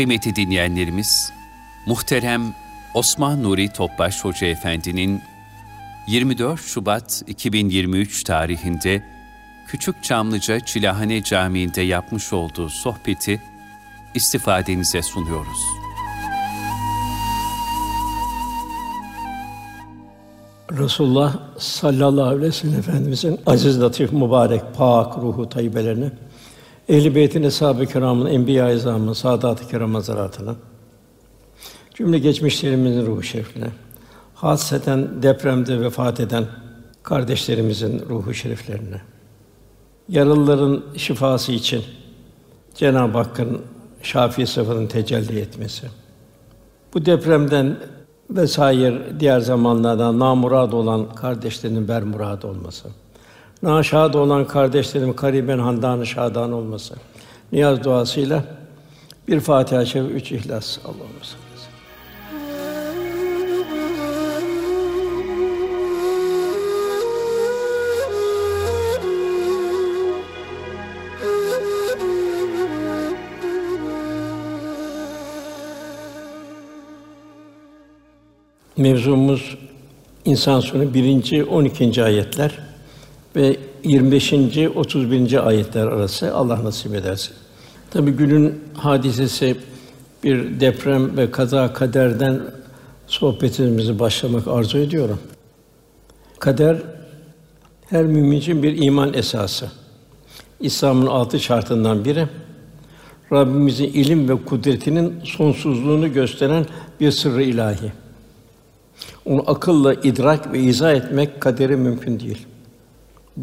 Kıymetli dinleyenlerimiz, muhterem Osman Nuri Topbaş Hoca Efendi'nin 24 Şubat 2023 tarihinde Küçük Çamlıca Çilahane Camii'nde yapmış olduğu sohbeti istifadenize sunuyoruz. Resulullah sallallahu aleyhi ve sellem Efendimizin aziz, latif, mübarek, pak ruhu tayyibelerine, ehl-i beytin, eshab-ı kiramın, enbiya-i izamın, saadat-ı kiram cümle geçmişlerimizin ruhu şerifine, hasreten depremde vefat eden kardeşlerimizin ruhu şeriflerine, yaralıların şifası için Cenab-ı Hakk'ın şafi sıfatının tecelli etmesi. Bu depremden vesaire diğer zamanlarda namurad olan kardeşlerinin bermurad olması. Naşad olan kardeşlerim kariben handan şadan olması. Niyaz duasıyla bir Fatiha-i Şerif, üç İhlas. Allah'ımız. Mevzumuz İnsan Suresi 1. 12. ayetler ve 25. 31. ayetler arası Allah nasip ederse. Tabii günün hadisesi bir deprem ve kaza kaderden sohbetimizi başlamak arzu ediyorum. Kader her mümin için bir iman esası. İslam'ın altı şartından biri. Rabbimizin ilim ve kudretinin sonsuzluğunu gösteren bir sırrı ilahi. Onu akılla idrak ve izah etmek kaderi mümkün değil.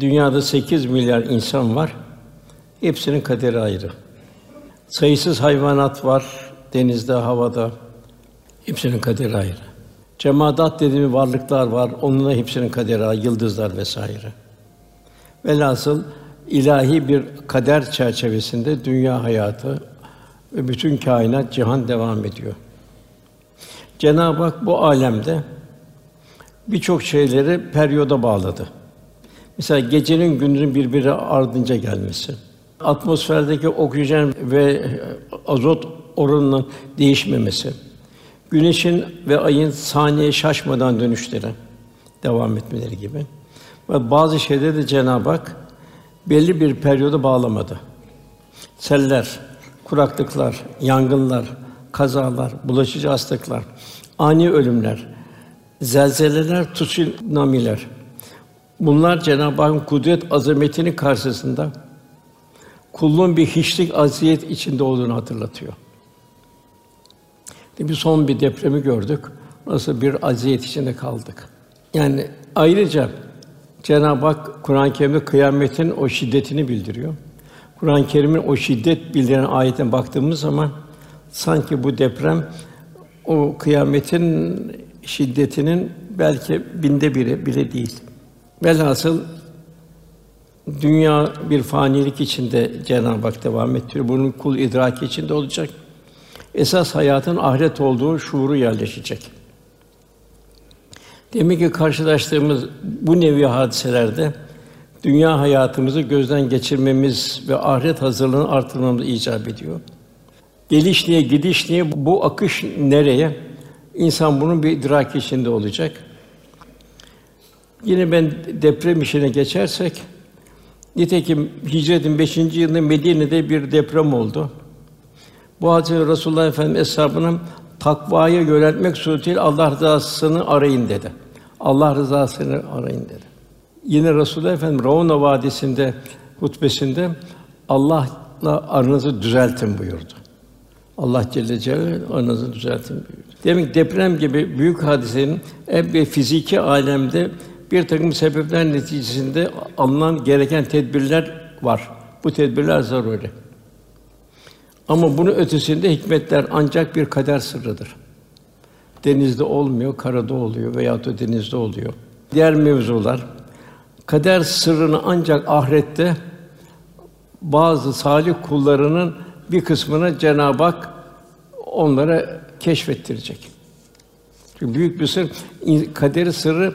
Dünyada 8 milyar insan var. Hepsinin kaderi ayrı. Sayısız hayvanat var denizde, havada. Hepsinin kaderi ayrı. Cemaat dediğimiz varlıklar var. Onunla hepsinin kaderi ayrı, yıldızlar vesaire. Velhasıl ilahi bir kader çerçevesinde dünya hayatı ve bütün kainat cihan devam ediyor. Cenab-ı Hak bu alemde birçok şeyleri periyoda bağladı. Mesela gecenin gündüzün birbiri ardınca gelmesi, atmosferdeki oksijen ve azot oranının değişmemesi, güneşin ve ayın saniye şaşmadan dönüşleri devam etmeleri gibi. Ve bazı şeyleri de Cenab-ı Hak belli bir periyoda bağlamadı. Seller, kuraklıklar, yangınlar, kazalar, bulaşıcı hastalıklar, ani ölümler, zelzeleler, tsunamiler. Bunlar Cenab-ı Hakk'ın kudret azametinin karşısında kulluğun bir hiçlik aziyet içinde olduğunu hatırlatıyor. Bir son bir depremi gördük. Nasıl bir aziyet içinde kaldık. Yani ayrıca Cenab-ı Hak Kur'an-ı Kerim'de kıyametin o şiddetini bildiriyor. Kur'an-ı Kerim'in o şiddet bildiren ayetine baktığımız zaman sanki bu deprem o kıyametin şiddetinin belki binde biri bile değil. Velhasıl dünya bir fanilik içinde Cenab-ı Hak devam ettiriyor. Bunun kul idraki içinde olacak. Esas hayatın ahiret olduğu şuuru yerleşecek. Demek ki karşılaştığımız bu nevi hadiselerde dünya hayatımızı gözden geçirmemiz ve ahiret hazırlığını artırmamız icap ediyor. Geliş niye, gidiş niye, bu akış nereye? İnsan bunun bir idrak içinde olacak. Yine ben deprem işine geçersek, nitekim hicretin beşinci yılında Medine'de bir deprem oldu. Bu hadise Resulullah Efendimiz eshabının takvaya yöneltmek suretiyle Allah rızasını arayın dedi. Allah rızasını arayın dedi. Yine Resulullah Efendimiz Ravna Vadisi'nde hutbesinde Allah'la aranızı düzeltin buyurdu. Allah Celle Celaluhu aranızı düzeltin buyurdu. Demek deprem gibi büyük hadisenin bir fiziki alemde bir takım sebepler neticesinde alınan gereken tedbirler var. Bu tedbirler zaruri. Ama bunun ötesinde hikmetler ancak bir kader sırrıdır. Denizde olmuyor, karada oluyor veya da denizde oluyor. Diğer mevzular kader sırrını ancak ahirette bazı salih kullarının bir kısmını Cenab-ı Hak onlara keşfettirecek. Çünkü büyük bir sır, kaderi sırrı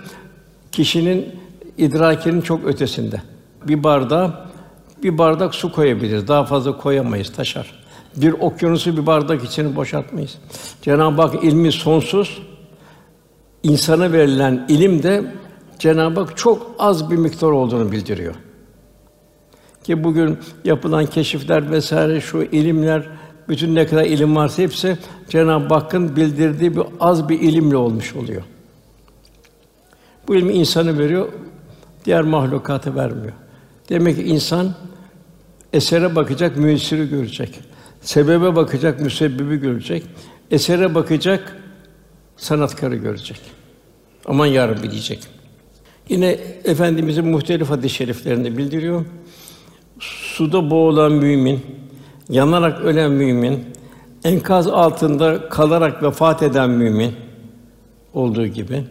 kişinin idrakinin çok ötesinde. Bir bardağa bir bardak su koyabiliriz. Daha fazla koyamayız, taşar. Bir okyanusu bir bardak içine boşaltmayız. Cenab-ı Hak ilmi sonsuz. İnsana verilen ilim de Cenab-ı Hak çok az bir miktar olduğunu bildiriyor. Ki bugün yapılan keşifler vesaire şu ilimler bütün ne kadar ilim varsa hepsi Cenab-ı Hakk'ın bildirdiği bir az bir ilimle olmuş oluyor. Bu ilmi insanı veriyor, diğer mahlukatı vermiyor. Demek ki insan esere bakacak, müessiri görecek. Sebebe bakacak, müsebbibi görecek. Esere bakacak, sanatkarı görecek. Aman ya Rabbi diyecek. Yine efendimizin muhtelif hadis-i şeriflerinde bildiriyor. Suda boğulan mümin, yanarak ölen mümin, enkaz altında kalarak vefat eden mümin olduğu gibi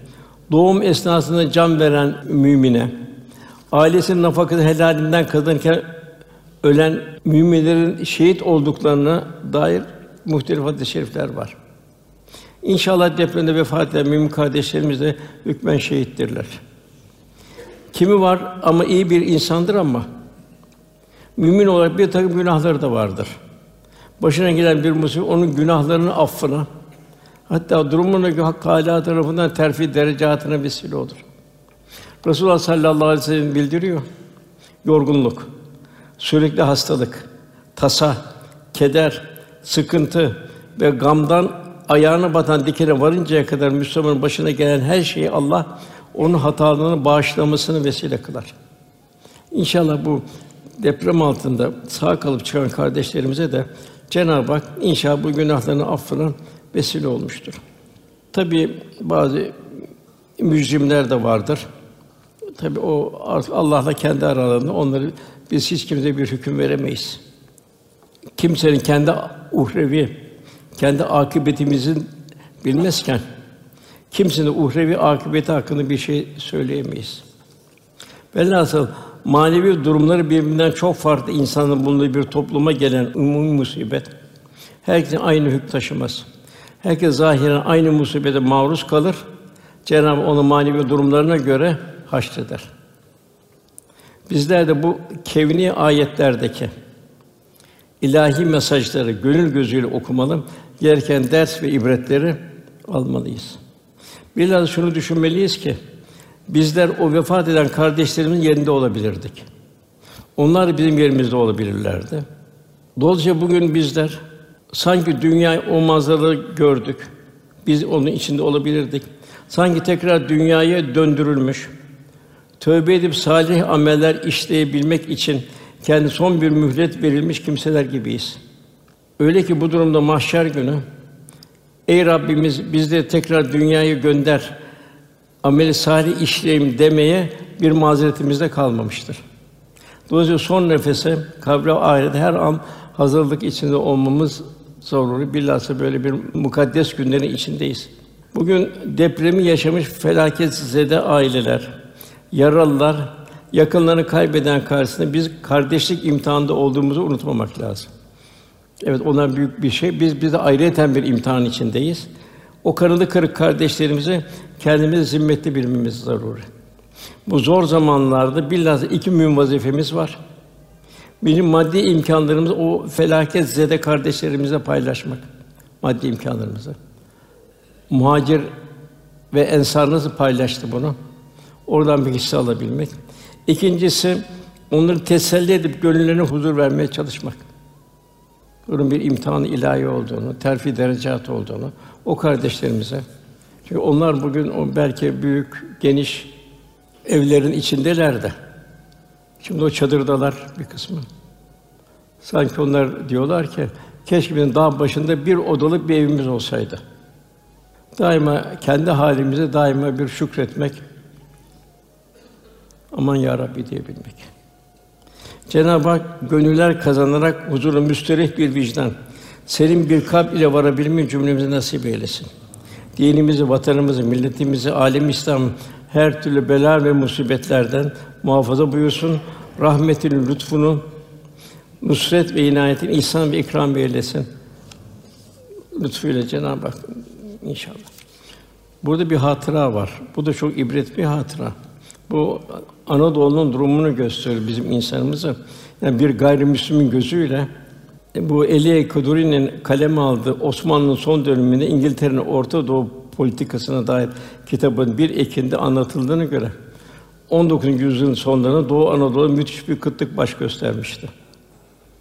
doğum esnasında can veren mümine, ailesinin nafakası helalinden kazanırken ölen müminlerin şehit olduklarına dair muhtelif hadis-i şerifler var. İnşallah depremde vefat eden mümin kardeşlerimiz de hükmen şehittirler. Kimi var ama iyi bir insandır ama mümin olarak bir takım günahları da vardır. Başına gelen bir musibet onun günahlarının affına hatta durumuna göre Hak Teâlâ tarafından terfi derecatına vesile olur. Resulullah sallallahu aleyhi ve sellem bildiriyor. Yorgunluk, sürekli hastalık, tasa, keder, sıkıntı ve gamdan ayağına batan dikene varıncaya kadar Müslümanın başına gelen her şeyi Allah onun hatalarını bağışlamasını vesile kılar. İnşallah bu deprem altında sağ kalıp çıkan kardeşlerimize de Cenab-ı Hak inşallah bu günahlarını affına vesile olmuştur. Tabii bazı mücrimler de vardır. Tabii o Allah'la kendi aralarında onları biz hiç kimseye bir hüküm veremeyiz. Kimsenin kendi uhrevi, kendi akıbetimizin bilmezken kimsenin uhrevi akıbeti hakkında bir şey söyleyemeyiz. Velhasıl manevi durumları birbirinden çok farklı insanın bulunduğu bir topluma gelen umumi musibet herkesin aynı hüküm taşımaz. Herkes zahiren aynı musibete maruz kalır. Cenab-ı onun manevi durumlarına göre haşreder. Bizler de bu kevni ayetlerdeki ilahi mesajları gönül gözüyle okumalı, gereken ders ve ibretleri almalıyız. Biraz şunu düşünmeliyiz ki bizler o vefat eden kardeşlerimizin yerinde olabilirdik. Onlar bizim yerimizde olabilirlerdi. Dolayısıyla bugün bizler sanki dünya o manzaraları gördük. Biz onun içinde olabilirdik. Sanki tekrar dünyaya döndürülmüş, tövbe edip salih ameller işleyebilmek için kendi son bir mühlet verilmiş kimseler gibiyiz. Öyle ki bu durumda mahşer günü ey Rabbimiz bizleri tekrar dünyaya gönder. Ameli salih işleyeyim demeye bir mazeretimiz de kalmamıştır. Dolayısıyla son nefese kabre ahirete her an hazırlık içinde olmamız zaruri. Bilhassa böyle bir mukaddes günlerin içindeyiz. Bugün depremi yaşamış felaket zede aileler, yaralılar, yakınlarını kaybeden karşısında biz kardeşlik imtihanında olduğumuzu unutmamak lazım. Evet, onlar büyük bir şey. Biz biz de ayrıyeten bir imtihan içindeyiz. O kanalı kırık kardeşlerimize kendimizi zimmetli bilmemiz zaruri. Bu zor zamanlarda bilhassa iki mühim vazifemiz var. Bizim maddi imkanlarımızı o felaket zede kardeşlerimize paylaşmak. Maddi imkanlarımızı. Muhacir ve ensar nasıl paylaştı bunu? Oradan bir hisse alabilmek. İkincisi onları teselli edip gönüllerine huzur vermeye çalışmak. Bunun bir imtihan ilahi olduğunu, terfi derecat olduğunu o kardeşlerimize. Çünkü onlar bugün o belki büyük, geniş evlerin içindeler de. Şimdi o çadırdalar bir kısmı. Sanki onlar diyorlar ki keşke bizim dağ başında bir odalık bir evimiz olsaydı. Daima kendi halimize daima bir şükretmek, aman ya Rabbi diyebilmek. Cenab-ı Hak gönüller kazanarak huzurlu müsterih bir vicdan, serin bir kalp ile varabilmeyi cümlemize nasip eylesin. Dinimizi, vatanımızı, milletimizi, alem İslam her türlü bela ve musibetlerden muhafaza buyursun. Rahmetinin lütfunu, nusret ve inayetin ihsan ve ikram eylesin. Lütfuyla Cenab-ı Hak inşallah. Burada bir hatıra var. Bu da çok ibret bir hatıra. Bu Anadolu'nun durumunu gösteriyor bizim insanımızı. Yani bir gayrimüslimin gözüyle bu Elie Kuduri'nin kaleme aldığı Osmanlı'nın son döneminde İngiltere'nin Orta Doğu politikasına dair kitabın bir ekinde anlatıldığına göre 19. yüzyılın sonlarında Doğu Anadolu müthiş bir kıtlık baş göstermişti.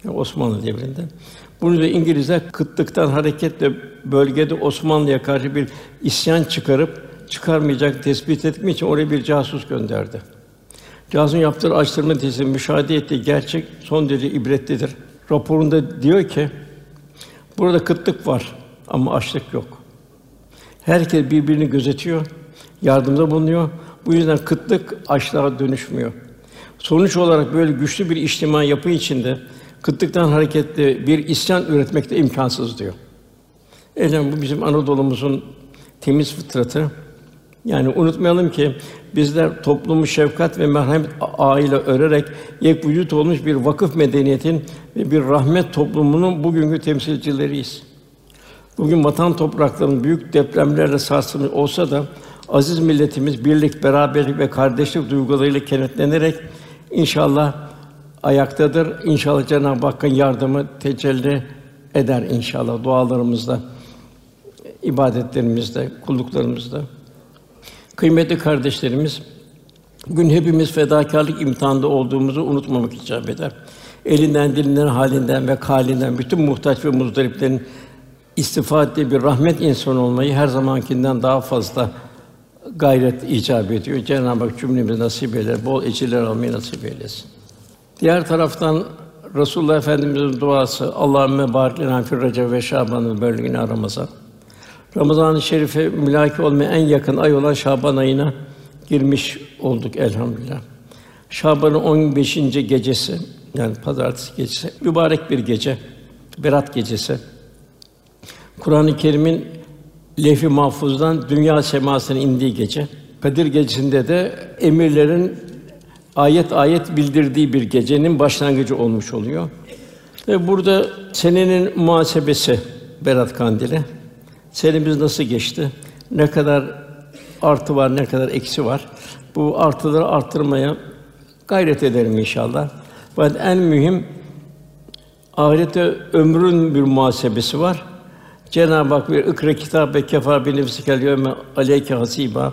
Yani Osmanlı devrinde. Bunu da İngilizler kıtlıktan hareketle bölgede Osmanlı'ya karşı bir isyan çıkarıp çıkarmayacak tespit etmek için oraya bir casus gönderdi. Casusun yaptığı araştırma tezi müşahede ettiği gerçek son derece ibretlidir. Raporunda diyor ki burada kıtlık var ama açlık yok. Herkes birbirini gözetiyor, yardımda bulunuyor. Bu yüzden kıtlık açlığa dönüşmüyor. Sonuç olarak böyle güçlü bir içtima yapı içinde kıtlıktan hareketli bir isyan üretmek de imkansız diyor. Elham bu bizim Anadolu'muzun temiz fıtratı. Yani unutmayalım ki bizler toplumu şefkat ve merhamet ağıyla örerek yek vücut olmuş bir vakıf medeniyetin ve bir rahmet toplumunun bugünkü temsilcileriyiz. Bugün vatan topraklarının büyük depremlerle sarsılmış olsa da aziz milletimiz birlik, beraberlik ve kardeşlik duygularıyla kenetlenerek inşallah ayaktadır. İnşallah Cenab-ı Hakk'ın yardımı tecelli eder inşallah dualarımızda, ibadetlerimizde, kulluklarımızda. Kıymetli kardeşlerimiz, bugün hepimiz fedakarlık imtihanında olduğumuzu unutmamak icap eder. Elinden, dilinden, halinden ve kalinden bütün muhtaç ve muzdariplerin istifade bir rahmet insanı olmayı her zamankinden daha fazla gayret icap ediyor. Cenab-ı Hak cümlemize nasip eyler, bol ecirler almayı nasip eylesin. Diğer taraftan Resulullah Efendimizin duası Allahümme barik lena fir recep ve şaban'ın bölgini Ramazan. Ramazan-ı Şerif'e mülaki olmaya en yakın ay olan Şaban ayına girmiş olduk elhamdülillah. Şaban'ın 15. gecesi yani pazartesi gecesi mübarek bir gece. Berat gecesi. Kur'an-ı Kerim'in levh-i mahfuzdan dünya semasına indiği gece. Kadir gecesinde de emirlerin ayet ayet bildirdiği bir gecenin başlangıcı olmuş oluyor. Ve burada senenin muhasebesi Berat Kandili. Senemiz nasıl geçti? Ne kadar artı var, ne kadar eksi var? Bu artıları arttırmaya gayret ederim inşallah. Fakat en mühim ahirette ömrün bir muhasebesi var. Cenab-ı Hak bir ikra kitap ve kefa bi nefsikel yevme aleyke hasiba.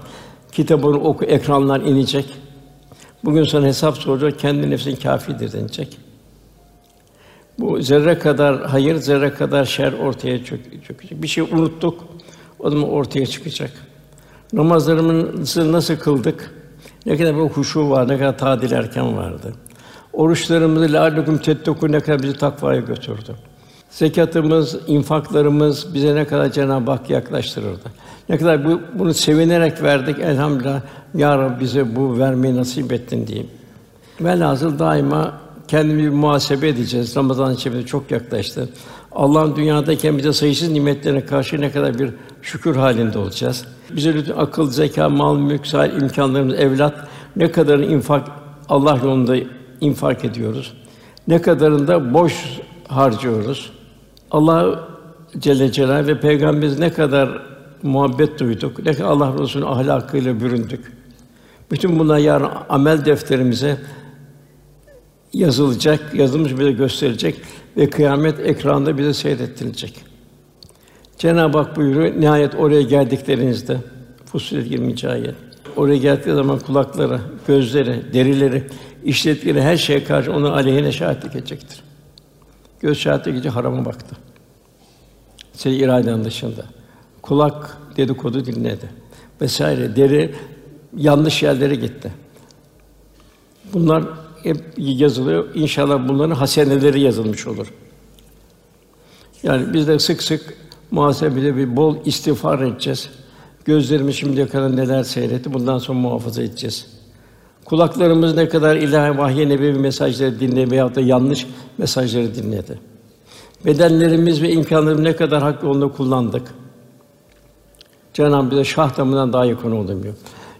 Kitabını oku, ekranlar inecek. Bugün sana hesap soracak, kendi nefsin kâfidir denecek. Bu zerre kadar hayır, zerre kadar şer ortaya çök, çökecek. Bir şey unuttuk, o zaman ortaya çıkacak. Namazlarımızı nasıl kıldık? Ne kadar bir huşu var, ne kadar tadil erken vardı. Oruçlarımızı lâlekum tettekûn ne kadar bizi takvaya götürdü. Zekatımız, infaklarımız bize ne kadar Cenab-ı Hak yaklaştırırdı. Ne kadar bu, bunu sevinerek verdik elhamdülillah. Ya Rabbi bize bu vermeyi nasip ettin diyeyim. Velhasıl daima kendimizi bir muhasebe edeceğiz. Ramazan içinde çok yaklaştı. Allah'ın dünyadayken bize sayısız nimetlerine karşı ne kadar bir şükür halinde olacağız. Bize lütfen akıl, zeka, mal, mülk, sahip imkanlarımız, evlat ne kadarını infak Allah yolunda infak ediyoruz. Ne kadarında boş harcıyoruz. Allah Celle Celal ve Peygamberimiz ne kadar muhabbet duyduk, ne kadar Allah Resulü'nün ahlakıyla büründük. Bütün bunlar yarın amel defterimize yazılacak, yazılmış bize gösterecek ve kıyamet ekranda bize seyrettirecek. Cenab-ı Hak buyuruyor, nihayet oraya geldiklerinizde, Fussilet 20. ayet. Oraya geldikleri zaman kulakları, gözleri, derileri, işlettikleri her şeye karşı onun aleyhine şahitlik edecektir. Göz şahitlik edince harama baktı. Senin iraden dışında. Kulak dedikodu dinledi. Vesaire. Deri yanlış yerlere gitti. Bunlar hep yazılıyor. İnşallah bunların haseneleri yazılmış olur. Yani biz de sık sık muhasebede bir bol istiğfar edeceğiz. Gözlerimiz şimdiye kadar neler seyretti, bundan sonra muhafaza edeceğiz. Kulaklarımız ne kadar ilahi vahye nebevi mesajları dinledi veyahut da yanlış mesajları dinledi. Bedenlerimiz ve imkanlarımız ne kadar hak yolunda kullandık. Cenab-ı bize şah damından daha yakın olamıyor.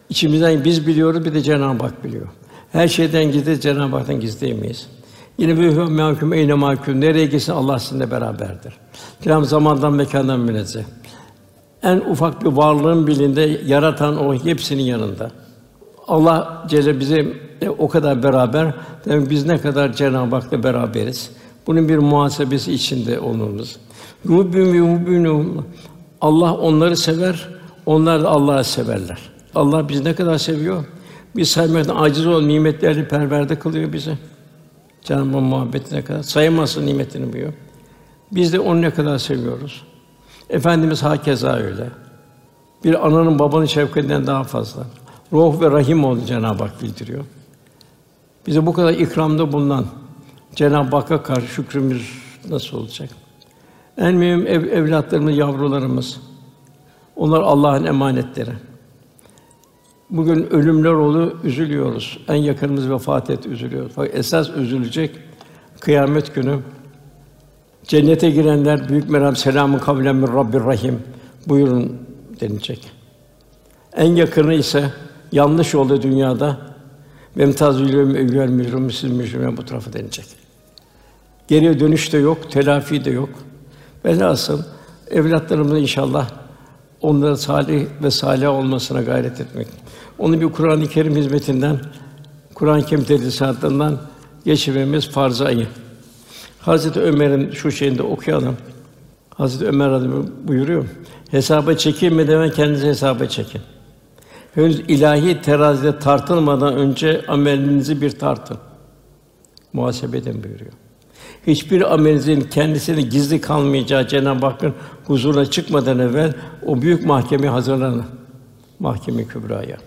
İçimizden biz biliyoruz, bir de Cenab-ı Hak biliyor. Her şeyden gizli, Cenab-ı Hak'tan gizleyemeyiz. Yine bir mahkum eyne mahkum nereye gitsin Allah sizinle beraberdir. Cenab-ı zamandan mekandan münezzeh. En ufak bir varlığın bilinde yaratan o hepsinin yanında. Allah Celle bize o kadar beraber, demek biz ne kadar Cenab-ı Hak'la beraberiz. Bunun bir muhasebesi içinde olmamız. Ve yuhibbûnehum. Allah onları sever, onlar da Allah'ı severler. Allah bizi ne kadar seviyor? Biz saymaktan aciz olan nimetlerini perverde kılıyor bize. Cenab-ı Hak muhabbetine kadar sayamazsın nimetini buyuruyor. Biz de onu ne kadar seviyoruz. Efendimiz hakeza öyle. Bir ananın babanın şefkatinden daha fazla. Ruh ve rahim oldu Cenab-ı Hak bildiriyor. Bize bu kadar ikramda bulunan Cenab-ı Hakk'a karşı şükrümüz nasıl olacak? En mühim ev, evlatlarımız, yavrularımız. Onlar Allah'ın emanetleri. Bugün ölümler oldu, üzülüyoruz. En yakınımız vefat etti, üzülüyoruz. Fakat esas üzülecek kıyamet günü cennete girenler büyük merham selamun kavlen min Rabbir Rahim buyurun denilecek. En yakını ise yanlış oldu dünyada ve emtazülüm evvel mücrim siz mücrim bu tarafa denilecek. Geriye dönüş de yok, telafi de yok. Velhasıl evlatlarımız inşallah onların salih ve salih olmasına gayret etmek. Onu bir Kur'an-ı Kerim hizmetinden, Kur'an-ı Kerim tedrisatından geçirmemiz farz-ı ayın. Hazreti Ömer'in şu şeyinde okuyalım. Hazreti Ömer radıyallahu buyuruyor. Hesaba çekilmeden kendinizi hesaba çekin. Henüz ilahi terazide tartılmadan önce amelinizi bir tartın. Muhasebe edin buyuruyor. Hiçbir amelinizin kendisini gizli kalmayacağı Cenab-ı Hakk'ın huzuruna çıkmadan evvel o büyük mahkemeye hazırlanın. Mahkeme Kübra'ya.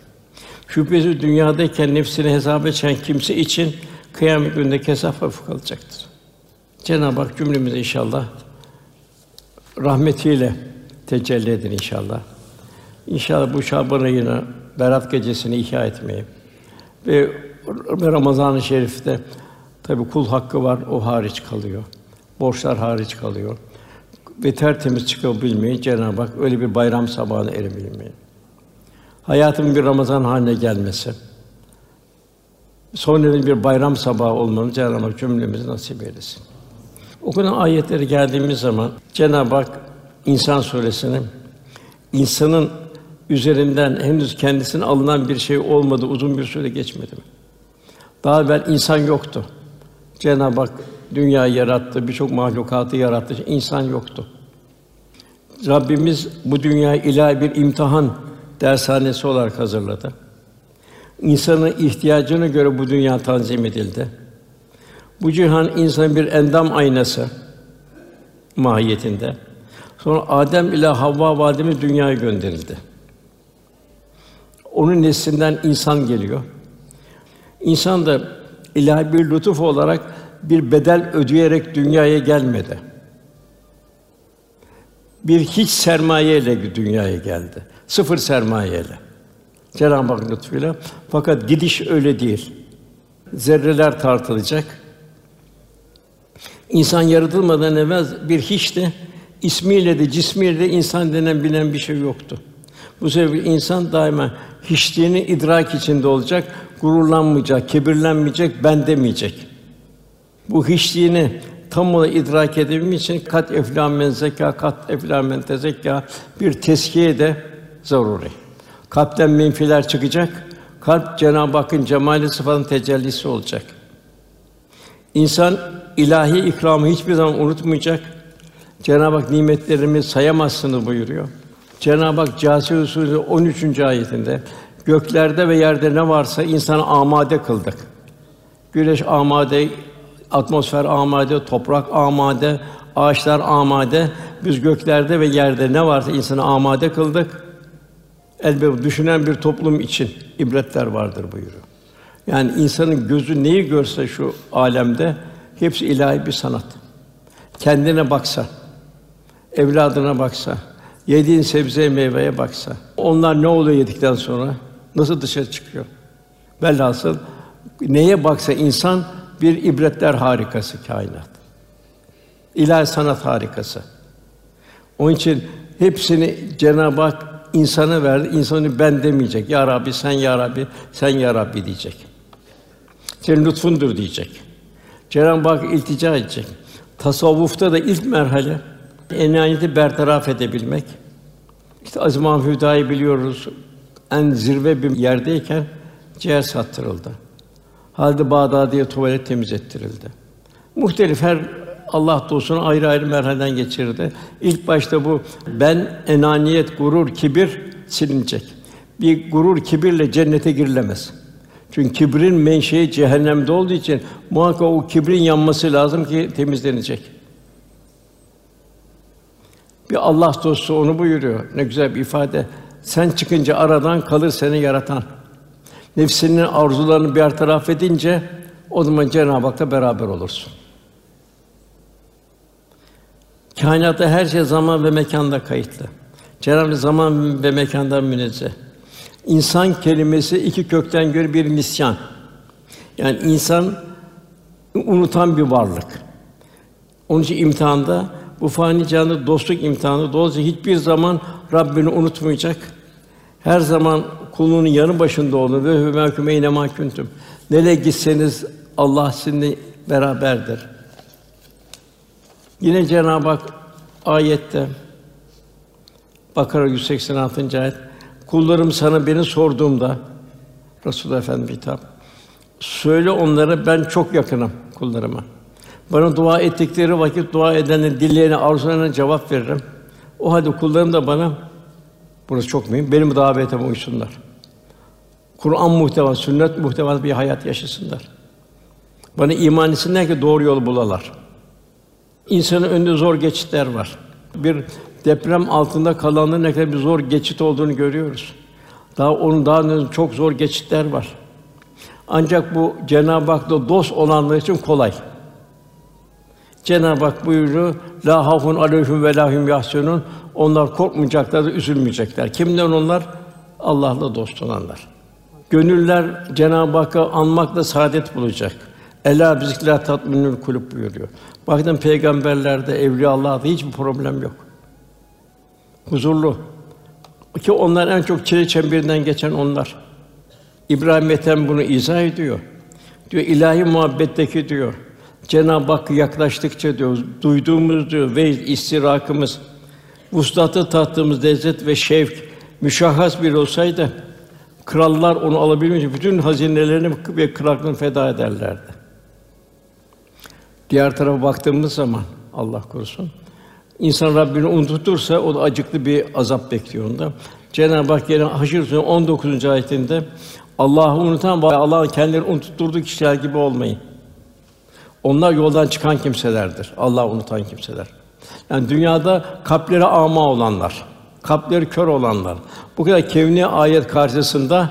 Şüphesiz dünyadayken nefsini hesaba çeken kimse için kıyamet gününde hesap hafif kalacaktır. Cenab-ı Hak cümlemize inşallah rahmetiyle tecelli edin inşallah. İnşallah bu Şaban ayını, Berat gecesini ihya etmeyi ve Ramazan-ı Şerif'te tabi kul hakkı var, o hariç kalıyor. Borçlar hariç kalıyor. Ve tertemiz çıkabilmeyi Cenab-ı Hak öyle bir bayram sabahına erebilmeyi. Hayatın bir Ramazan haline gelmesi. Sonra bir bayram sabahı olmanı Cenab-ı Hak cümlemize nasip eylesin. Okunan ayetleri geldiğimiz zaman Cenab-ı Hak İnsan suresini insanın üzerinden henüz kendisine alınan bir şey olmadı, uzun bir süre geçmedi. Daha evvel insan yoktu. Cenab-ı Hak dünyayı yarattı, birçok mahlukatı yarattı. İnsan yoktu. Rabbimiz bu dünyayı ilahi bir imtihan dershanesi olarak hazırladı. İnsanın ihtiyacına göre bu dünya tanzim edildi. Bu cihan insan bir endam aynası mahiyetinde. Sonra Adem ile Havva validemiz dünyaya gönderildi. Onun neslinden insan geliyor. İnsan da ilahi bir lütuf olarak bir bedel ödeyerek dünyaya gelmedi. Bir hiç sermayeyle dünyaya geldi. Sıfır sermayeyle. Cenab-ı Hak lütfuyla. Fakat gidiş öyle değil. Zerreler tartılacak. İnsan yaratılmadan evvel bir hiçti. İsmiyle de cismiyle de insan denen bilen bir şey yoktu. Bu sebeple insan daima hiçliğini idrak içinde olacak, gururlanmayacak, kibirlenmeyecek, ben demeyecek. Bu hiçliğini tam olarak idrak edebilmek için kat eflamen zeka, kat eflamen tezekka bir teskiye de zaruri. Kalpten menfiler çıkacak. Kalp Cenab-ı Hakk'ın cemali sıfatının tecellisi olacak. İnsan ilahi ikramı hiçbir zaman unutmayacak. Cenab-ı Hak nimetlerimi sayamazsınız buyuruyor. Cenab-ı Hak Câsiye Suresi 13. ayetinde göklerde ve yerde ne varsa insanı amade kıldık. Güneş amade, atmosfer amade, toprak amade, ağaçlar amade. Biz göklerde ve yerde ne varsa insanı amade kıldık. Elbette düşünen bir toplum için ibretler vardır buyuruyor. Yani insanın gözü neyi görse şu alemde hepsi ilahi bir sanat. Kendine baksa, evladına baksa, yediğin sebze meyveye baksa, onlar ne oluyor yedikten sonra? Nasıl dışarı çıkıyor? Velhasıl neye baksa insan bir ibretler harikası kainat. İlahi sanat harikası. Onun için hepsini Cenab-ı Hak insana verdi. İnsanı ben demeyecek. Ya Rabbi sen ya Rabbi, sen ya Rabbi diyecek. Senin lütfundur diyecek. Cenab-ı Hak iltica edecek. Tasavvufta da ilk merhale enayeti bertaraf edebilmek. İşte Aziz Mahmud Hüdayi biliyoruz. En zirve bir yerdeyken ciğer sattırıldı. Halde Bağdadi'ye tuvalet temizlettirildi. Muhtelif her Allah dostunu ayrı ayrı merhaleden geçirdi. İlk başta bu ben enaniyet, gurur, kibir silinecek. Bir gurur, kibirle cennete girilemez. Çünkü kibrin menşei cehennemde olduğu için muhakkak o kibrin yanması lazım ki temizlenecek. Bir Allah dostu onu buyuruyor. Ne güzel bir ifade. Sen çıkınca aradan kalır seni yaratan. Nefsinin arzularını bir taraf edince o zaman Cenab-ı Hak'la beraber olursun. Kainatta her şey zaman ve mekanda kayıtlı. Cenab-ı zaman ve mekandan münezzeh. İnsan kelimesi iki kökten göre bir misyan. Yani insan unutan bir varlık. Onun için imtihanda bu fani canlı dostluk imtihanı dolayısıyla hiçbir zaman Rabbini unutmayacak. Her zaman kulunun yanı başında olur ve hümâküm eyne mahkuntum. Nereye gitseniz Allah sizinle beraberdir. Yine Cenab-ı Hak ayette Bakara 186. ayet Kullarım sana beni sorduğumda Resulullah Efendimiz hitap söyle onlara ben çok yakınım kullarıma. Bana dua ettikleri vakit dua edenlerin dillerine, arzularına cevap veririm. O halde kullarım da bana burası çok mühim. Benim davetime uysunlar. Kur'an muhteva, sünnet muhteva bir hayat yaşasınlar. Bana iman etsinler ki doğru yolu bulalar. İnsanın önünde zor geçitler var. Bir deprem altında kalanların ne kadar bir zor geçit olduğunu görüyoruz. Daha onun daha çok zor geçitler var. Ancak bu Cenab-ı Hak'la dost olanlar için kolay. Cenab-ı Hak buyuruyor: "La hafun aleyhim ve lahum yahsunun." Onlar korkmayacaklar, üzülmeyecekler. Kimden onlar? Allah'la dost olanlar. Gönüller Cenab-ı Hakk'ı anmakla saadet bulacak. Ela bizikler tatminül kulüp buyuruyor. Bakın peygamberlerde, evliya Allah'ta hiçbir problem yok. Huzurlu. Ki onlar en çok çile çemberinden geçen onlar. İbrahim Ethem bunu izah ediyor. Diyor ilahi muhabbetteki diyor. Cenab-ı Hakk'a yaklaştıkça diyor, duyduğumuz diyor ve istirakımız, vuslatı tattığımız lezzet ve şevk müşahhas bir olsaydı krallar onu alabilmek bütün hazinelerini ve krallığını feda ederlerdi. Diğer tarafa baktığımız zaman Allah korusun insan Rabbini unutursa o da acıklı bir azap bekliyor onda. Cenab-ı Hak yine Haşr Suresi 19. ayetinde Allah'ı unutan ve Allah'ın kendilerini unutturduğu kişiler gibi olmayın. Onlar yoldan çıkan kimselerdir. Allah'ı unutan kimseler. Yani dünyada kalpleri ama olanlar, kalpleri kör olanlar, bu kadar kevni ayet karşısında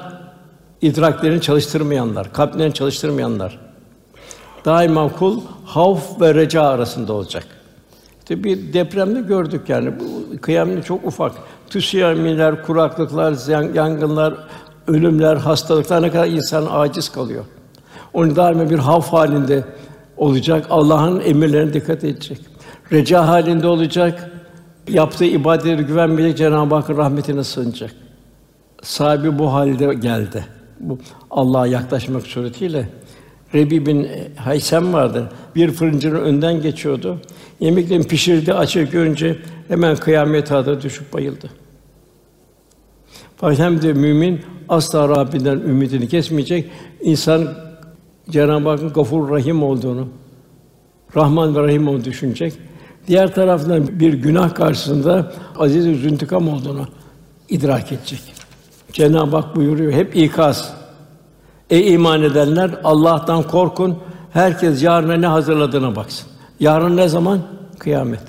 idraklerini çalıştırmayanlar, kalplerini çalıştırmayanlar. Daima kul havf ve reca arasında olacak. İşte bir depremde gördük yani bu kıyamet çok ufak. Tsunami'ler, kuraklıklar, yangınlar, ölümler, hastalıklar ne kadar insan aciz kalıyor. Onu daima bir havf halinde olacak. Allah'ın emirlerine dikkat edecek. Reca halinde olacak. Yaptığı ibadetleri güvenmeyecek, Cenab-ı Hakk'ın rahmetine sığınacak. Sahibi bu halde geldi. Bu Allah'a yaklaşmak suretiyle Rebi bin Haysem vardı. Bir fırıncının önden geçiyordu. Yemeklerini pişirdi, açık görünce hemen kıyamet adına düşüp bayıldı. Fakat hem de mümin asla Rabbinden ümidini kesmeyecek. İnsan Cenab-ı Hakk'ın Gafur Rahim olduğunu, Rahman ve Rahim olduğunu düşünecek. Diğer taraftan bir günah karşısında aziz ve züntikam olduğunu idrak edecek. Cenab-ı Hak buyuruyor hep ikaz. Ey iman edenler Allah'tan korkun. Herkes yarına ne hazırladığına baksın. Yarın ne zaman? Kıyamet.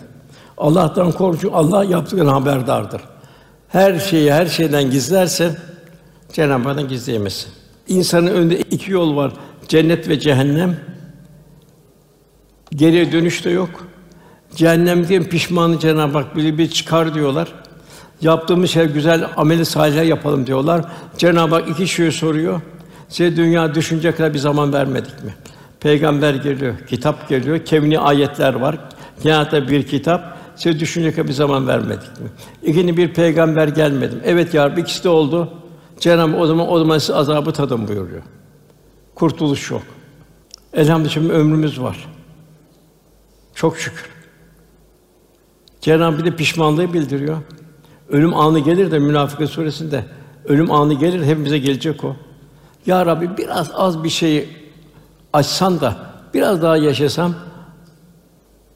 Allah'tan korkun. Allah yaptığın haberdardır. Her şeyi her şeyden gizlerse Cenab-ı Hak'tan gizleyemezsin. İnsanın önünde iki yol var. Cennet ve cehennem. Geriye dönüş de yok. Cehennemden pişmanı Cenab-ı Hak bir, bir çıkar diyorlar. Yaptığımız şey güzel ameli salih yapalım diyorlar. Cenab-ı Hak iki şey soruyor. Size dünya düşünce kadar bir zaman vermedik mi? Peygamber geliyor, kitap geliyor, kevni ayetler var. Kainatta bir kitap, size düşünce kadar bir zaman vermedik mi? İkinci bir peygamber gelmedi mi? Evet ya ikisi de oldu. Cenab-ı o zaman o zaman siz azabı tadın buyuruyor. Kurtuluş yok. Elhamdülillah şimdi ömrümüz var. Çok şükür. Cenab-ı bir de pişmanlığı bildiriyor. Ölüm anı gelir de Münafıkın suresinde ölüm anı gelir hepimize gelecek o. Ya Rabbi biraz az bir şeyi açsan da biraz daha yaşasam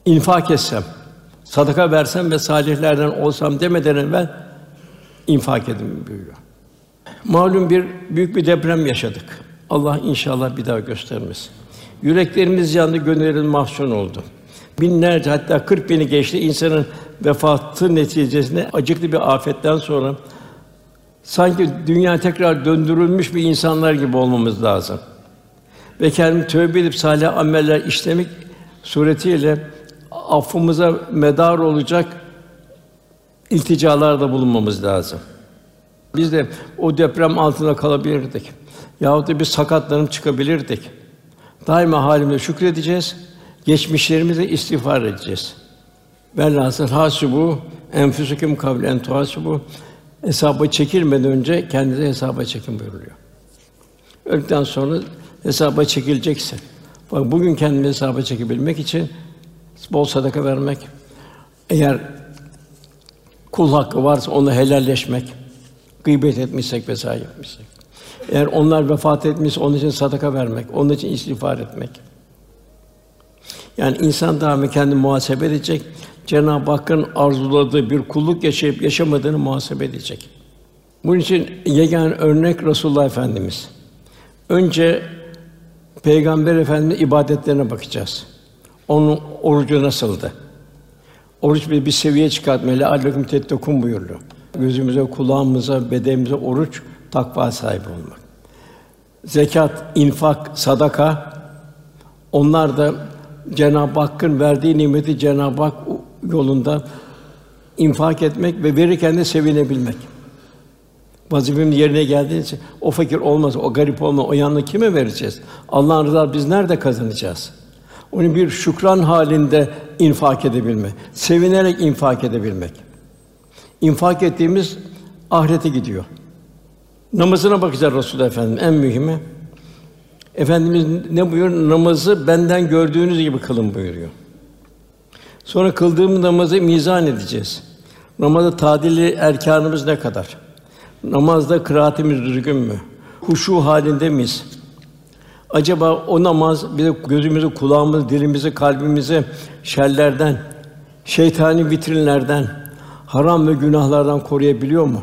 infak etsem, sadaka versem ve salihlerden olsam demeden evvel infak edin buyuruyor. Malum bir büyük bir deprem yaşadık. Allah inşallah bir daha göstermesin. Yüreklerimiz yandı, gönüllerimiz mahzun oldu. Binlerce hatta 40 bini geçti insanın vefatı neticesinde acıklı bir afetten sonra sanki dünya tekrar döndürülmüş bir insanlar gibi olmamız lazım. Ve kendimi tövbe edip salih ameller işlemek suretiyle affımıza medar olacak ilticalarda bulunmamız lazım. Biz de o deprem altında kalabilirdik. Yahut da bir sakatlanıp çıkabilirdik. Daima halimize şükredeceğiz. Geçmişlerimize istiğfar edeceğiz. Velhasıl hasibu enfusukum kavlen tuhasibu hesaba çekilmeden önce kendinize hesaba çekin buyuruluyor. Öldükten sonra hesaba çekileceksin. Bak bugün kendini hesaba çekebilmek için bol sadaka vermek, eğer kul hakkı varsa onu helalleşmek, gıybet etmişsek vesaire etmişsek. Eğer onlar vefat etmişse onun için sadaka vermek, onun için istiğfar etmek. Yani insan daima kendi muhasebe edecek. Cenab-ı Hakk'ın arzuladığı bir kulluk yaşayıp yaşamadığını muhasebe edecek. Bunun için yegane örnek Resulullah Efendimiz. Önce Peygamber Efendimiz ibadetlerine bakacağız. Onun orucu nasıldı? Oruç bir, bir seviye çıkartmalı. Aleyküm tettekun buyuruyor. Gözümüze, kulağımıza, bedenimize oruç takva sahibi olmak. Zekat, infak, sadaka onlar da Cenab-ı Hakk'ın verdiği nimeti Cenab-ı Hak yolunda infak etmek ve verirken de sevinebilmek. Vazifemin yerine geldiği için o fakir olmaz, o garip olmaz, o yanını kime vereceğiz? Allah'ın rızası biz nerede kazanacağız? Onu bir şükran halinde infak edebilme, sevinerek infak edebilmek. İnfak ettiğimiz ahirete gidiyor. Namazına bakacağız Resul Efendim en mühimi. Efendimiz ne buyuruyor? Namazı benden gördüğünüz gibi kılın buyuruyor. Sonra kıldığımız namazı mizan edeceğiz. Namazda tadili erkanımız ne kadar? Namazda kıraatimiz düzgün mü? Huşu halinde miyiz? Acaba o namaz bize gözümüzü, kulağımızı, dilimizi, kalbimizi şerlerden, şeytani vitrinlerden, haram ve günahlardan koruyabiliyor mu?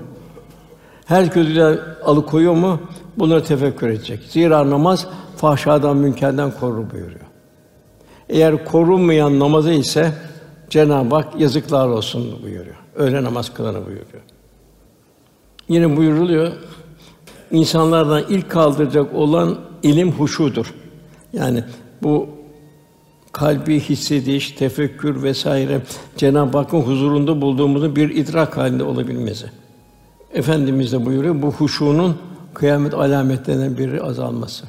Her kötüden alıkoyuyor mu? Bunları tefekkür edecek. Zira namaz fahşadan, münkerden korur buyuruyor. Eğer korunmayan namazı ise Cenab-ı Hak yazıklar olsun buyuruyor. Öyle namaz kılana buyuruyor. Yine buyuruluyor. İnsanlardan ilk kaldıracak olan ilim huşudur. Yani bu kalbi hissediş, tefekkür vesaire Cenab-ı Hakk'ın huzurunda bulduğumuzun bir idrak halinde olabilmesi. Efendimiz de buyuruyor bu huşunun kıyamet alametlerinden biri azalması.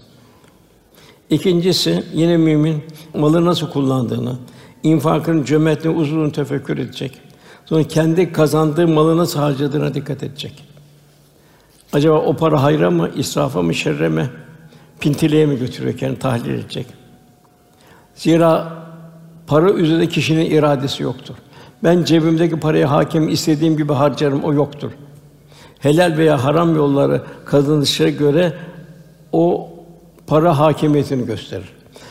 İkincisi yine mümin malı nasıl kullandığını, infakın cömertliğini uzun tefekkür edecek. Sonra kendi kazandığı malı nasıl harcadığına dikkat edecek. Acaba o para hayra mı, israfa mı, şerre mi, pintiliğe mi götürüyor kendini tahlil edecek. Zira para üzerinde kişinin iradesi yoktur. Ben cebimdeki parayı hakim istediğim gibi harcarım o yoktur. Helal veya haram yolları kazanışa göre o para hakimiyetini gösterir.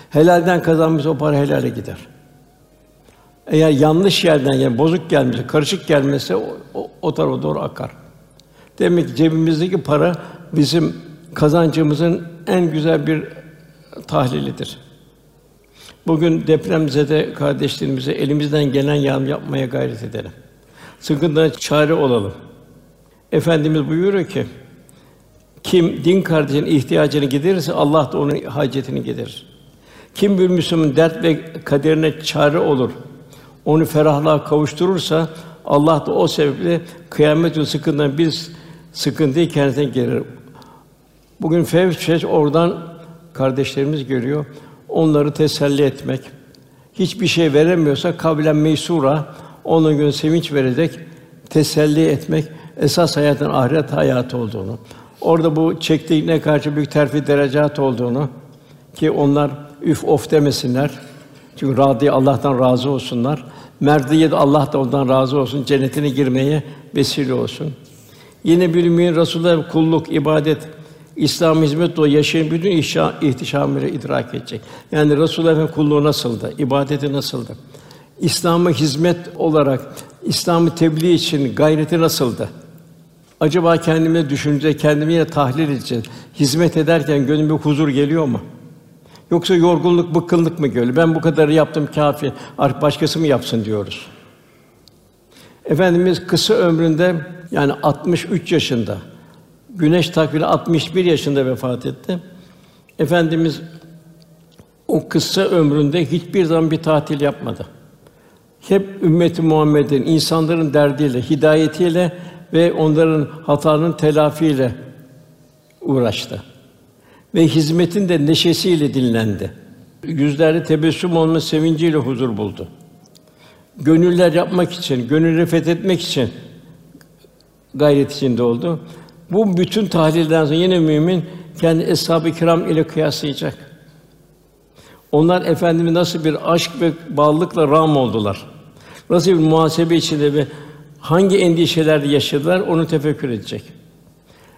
Helalden kazanmış o para helale gider. Eğer yanlış yerden yani bozuk gelmişse, karışık gelmese o, o, o tarafa doğru akar. Demek ki cebimizdeki para bizim kazancımızın en güzel bir tahlilidir. Bugün depremzede kardeşlerimize elimizden gelen yardım yapmaya gayret edelim. Sıkıntıdan çare olalım. Efendimiz buyuruyor ki, kim din kardeşinin ihtiyacını giderirse Allah da onun hacetini giderir. Kim bir Müslümanın dert ve kaderine çare olur, onu ferahlığa kavuşturursa Allah da o sebeple kıyamet günü sıkıntıdan biz sıkıntıyı kendisine gelir. Bugün fevç oradan kardeşlerimiz görüyor. Onları teselli etmek. Hiçbir şey veremiyorsa kavlen meysura onun gün sevinç verecek, teselli etmek esas hayatın ahiret hayatı olduğunu, orada bu çektiğine karşı büyük terfi derecat olduğunu ki onlar üf of demesinler. Çünkü radi Allah'tan razı olsunlar. Merdiye de Allah da ondan razı olsun, cennetine girmeye vesile olsun. Yine bir mümin Resulullah kulluk, ibadet, İslam hizmet o yaşayan bütün ihşa, ihtişamıyla idrak edecek. Yani Resulullah kulluğu nasıldı? ibadeti nasıldı? İslam'a hizmet olarak İslam'ı tebliğ için gayreti nasıldı? Acaba kendime düşünce, kendimi yine tahlil edeceğiz. Hizmet ederken gönlüme huzur geliyor mu? Yoksa yorgunluk, bıkkınlık mı geliyor? Ben bu kadarı yaptım kafi. Artık başkası mı yapsın diyoruz. Efendimiz kısa ömründe yani 63 yaşında Güneş takvimi 61 yaşında vefat etti. Efendimiz o kısa ömründe hiçbir zaman bir tatil yapmadı. Hep ümmeti Muhammed'in insanların derdiyle, hidayetiyle ve onların hatalarının telafiyle uğraştı. Ve hizmetin de neşesiyle dinlendi. Yüzlerde tebessüm olma sevinciyle huzur buldu. Gönüller yapmak için, gönülleri fethetmek için gayret içinde oldu. Bu bütün tahlilden sonra yine mümin kendi eshab-ı kiram ile kıyaslayacak. Onlar efendimi nasıl bir aşk ve bağlılıkla ram oldular. Nasıl bir muhasebe içinde ve hangi endişelerde yaşadılar onu tefekkür edecek.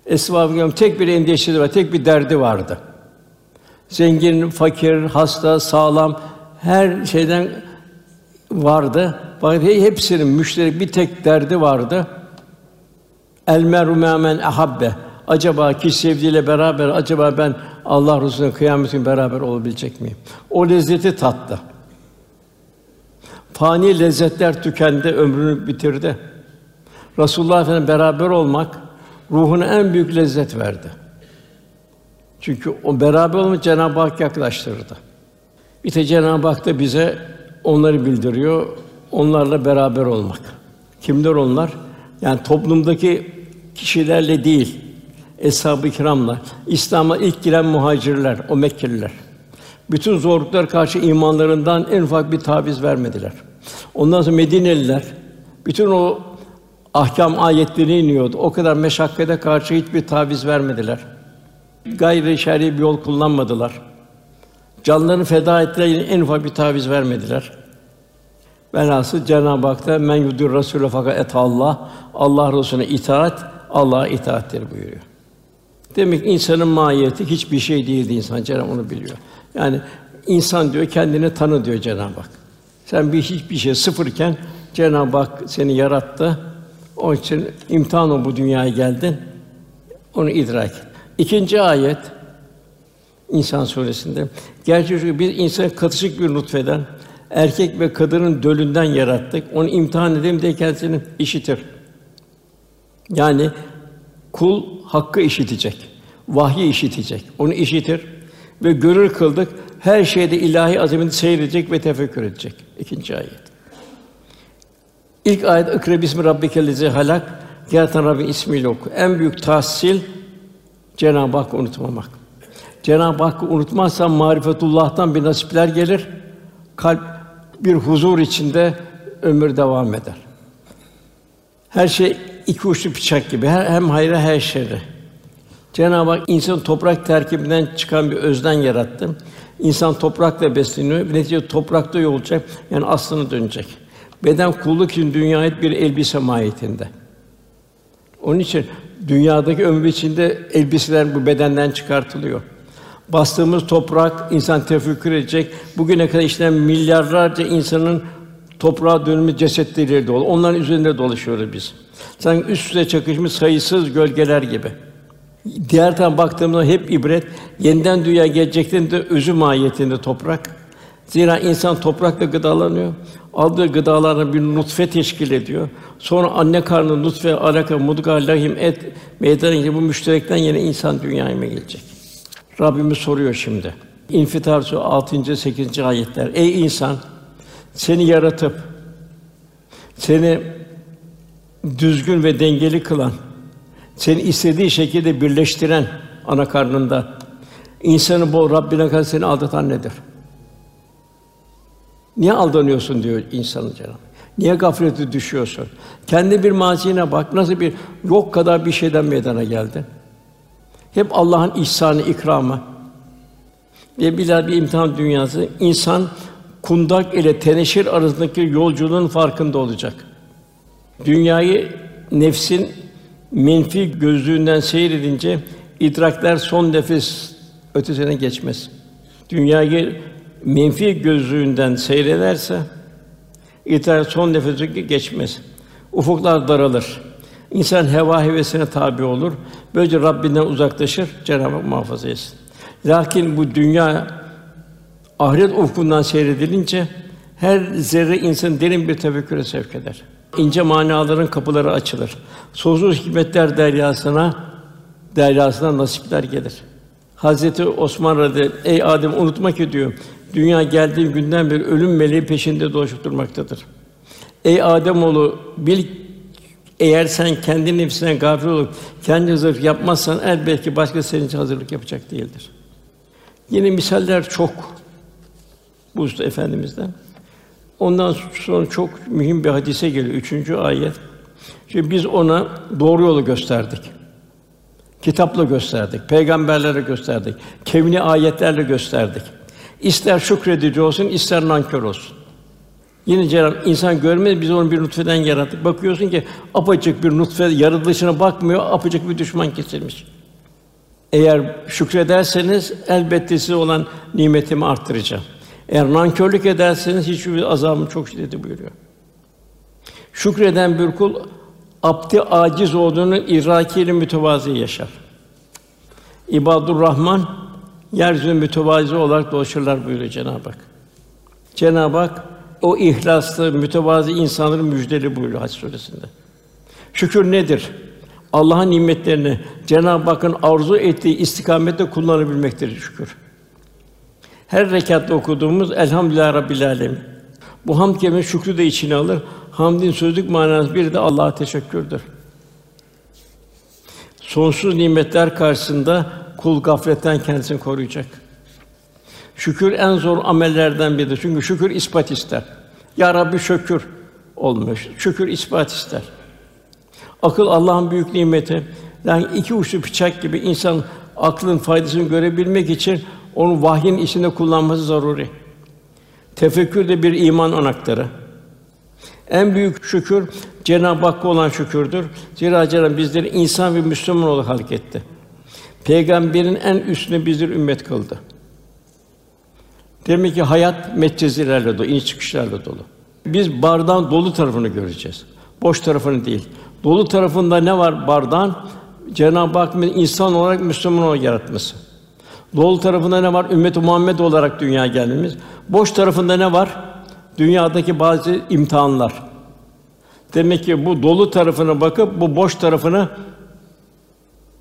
Kiram tek bir endişesi var, tek bir derdi vardı. Zengin, fakir, hasta, sağlam her şeyden vardı. Fakat hepsinin müşterek bir tek derdi vardı. El meru men ahabbe. Acaba ki sevdiğiyle beraber acaba ben Allah Resulü'nün kıyametin beraber olabilecek miyim? O lezzeti tattı. Fani lezzetler tükendi, ömrünü bitirdi. Resulullah Efendimiz beraber olmak ruhuna en büyük lezzet verdi. Çünkü o beraber olmak Cenab-ı Hak yaklaştırdı. De Cenab-ı Hak da bize onları bildiriyor. Onlarla beraber olmak. Kimler onlar? Yani toplumdaki kişilerle değil, eshab-ı kiramla, İslam'a ilk giren muhacirler, o Mekkeliler. Bütün zorluklar karşı imanlarından en ufak bir taviz vermediler. Ondan sonra Medineliler, bütün o ahkam ayetleri iniyordu. O kadar meşakkate karşı hiçbir taviz vermediler. Gayri şer'i bir yol kullanmadılar. Canlarını feda ettiler, en ufak bir taviz vermediler. Velhasıl Cenab-ı Hak da men yudur Rasûle fakat et Allah Allah Resulüne itaat Allah'a itaattir buyuruyor. Demek ki insanın mahiyeti hiçbir şey değildi insan. Cenab-ı onu biliyor. Yani insan diyor kendini tanı diyor Cenab-ı Hak. Sen bir hiçbir şey sıfırken Cenab-ı Hak seni yarattı. Onun için imtihan o bu dünyaya geldin. Onu idrak et. İkinci ayet İnsan suresinde gerçi biz insan katışık bir nutfeden erkek ve kadının dölünden yarattık. Onu imtihan edelim diye kendisini işitir. Yani kul hakkı işitecek, vahyi işitecek, onu işitir ve görür kıldık. Her şeyde ilahi azameti seyredecek ve tefekkür edecek. İkinci ayet. İlk ayet "İkra bismi rabbikellezî halak" Yaratan Rabbi ismiyle oku. En büyük tahsil Cenab-ı Hakk'ı unutmamak. Cenab-ı Hakk'ı unutmazsan marifetullah'tan bir nasipler gelir. Kalp bir huzur içinde ömür devam eder. Her şey iki uçlu bıçak gibi hem hayra her şerre. Cenab-ı Hak insan toprak terkibinden çıkan bir özden yarattı. İnsan toprakla besleniyor. Netice toprakta yolacak. Yani aslına dönecek. Beden kulluk için dünyaya bir elbise mahiyetinde. Onun için dünyadaki ömrü içinde elbiseler bu bedenden çıkartılıyor. Bastığımız toprak insan tefekkür edecek. Bugüne kadar işlenen milyarlarca insanın toprağa dönmüş cesetleriyle dolu. Onların üzerinde dolaşıyoruz biz. Sanki üst üste çakışmış sayısız gölgeler gibi. Diğer taraftan baktığımızda hep ibret, yeniden dünya geleceklerin de özü mahiyetinde toprak. Zira insan toprakla gıdalanıyor. Aldığı gıdalarla bir nutfe teşkil ediyor. Sonra anne karnı nutfe, alaka, mudga, lahim, et meydana gibi bu müşterekten yine insan dünyaya gelecek? Rabbimiz soruyor şimdi. İnfitar Suresi 6. 8. ayetler. Ey insan, seni yaratıp seni düzgün ve dengeli kılan, seni istediği şekilde birleştiren ana karnında insanı bu Rabbine karşı seni aldatan nedir? Niye aldanıyorsun diyor insanın cenab Niye gaflete düşüyorsun? Kendi bir mazine bak. Nasıl bir yok kadar bir şeyden meydana geldi. Hep Allah'ın ihsanı, ikramı. Ve bilal bir imtihan dünyası. İnsan kundak ile teneşir arasındaki yolculuğun farkında olacak. Dünyayı nefsin menfi gözlüğünden seyredince idrakler son nefes ötesine geçmez. Dünyayı menfi gözlüğünden seyrederse İtibar son nefesi geçmez. Ufuklar daralır. İnsan heva hevesine tabi olur. Böylece Rabbinden uzaklaşır. Cenab-ı Hak muhafaza etsin. Lakin bu dünya ahiret ufkundan seyredilince her zerre insan derin bir tefekküre sevk eder. İnce manaların kapıları açılır. Sonsuz hikmetler deryasına deryasına nasipler gelir. Hazreti Osman radıyallahu ey Adem unutma ki diyor. Dünya geldiğin günden beri ölüm meleği peşinde dolaşıp durmaktadır. Ey Adem oğlu bil eğer sen kendi nefsinden gafil olup kendi hazırlık yapmazsan elbette başka senin için hazırlık yapacak değildir. Yine misaller çok bu usta efendimizden. Ondan sonra çok mühim bir hadise geliyor. Üçüncü ayet. Şimdi biz ona doğru yolu gösterdik. Kitapla gösterdik, peygamberlere gösterdik, kevni ayetlerle gösterdik. İster şükredici olsun, ister nankör olsun. Yine Cenab-ı insan görmez, biz onu bir nutfeden yarattık. Bakıyorsun ki apacık bir nutfe yaratılışına bakmıyor, apacık bir düşman kesilmiş. Eğer şükrederseniz elbette size olan nimetimi arttıracağım. Eğer nankörlük ederseniz hiçbir azabım çok şiddetli buyuruyor. Şükreden bir kul abdi aciz olduğunu idrakiyle mütevazi yaşar. İbadur Rahman yeryüzünde mütevazi olarak dolaşırlar buyuruyor Cenab-ı Hak. Cenab-ı Hak o ihlaslı, mütevazi insanların müjdeli buyuruyor Hac suresinde. Şükür nedir? Allah'ın nimetlerini Cenab-ı Hakk'ın arzu ettiği istikamette kullanabilmektir şükür. Her rekatta okuduğumuz Elhamdülillah Rabbil Alemin. Bu hamd kelimesi şükrü de içine alır. Hamdin sözlük manası bir de Allah'a teşekkürdür. Sonsuz nimetler karşısında kul gafletten kendisini koruyacak. Şükür en zor amellerden biridir. Çünkü şükür ispat ister. Ya Rabbi şükür olmuş. Şükür ispat ister. Akıl Allah'ın büyük nimeti. Yani iki uçlu bıçak gibi insan aklın faydasını görebilmek için onu vahyin içinde kullanması zaruri. Tefekkür de bir iman anahtarı. En büyük şükür Cenab-ı Hakk'a olan şükürdür. Zira Cenab-ı bizleri insan ve Müslüman olarak halk etti. Peygamberin en üstüne bizleri ümmet kıldı. Demek ki hayat metcezilerle dolu, iniş çıkışlarla dolu. Biz bardağın dolu tarafını göreceğiz. Boş tarafını değil. Dolu tarafında ne var bardağın? Cenab-ı Hak insan olarak Müslüman olarak yaratması. Dolu tarafında ne var? Ümmet-i Muhammed olarak dünya gelmemiz. Boş tarafında ne var? Dünyadaki bazı imtihanlar. Demek ki bu dolu tarafına bakıp bu boş tarafına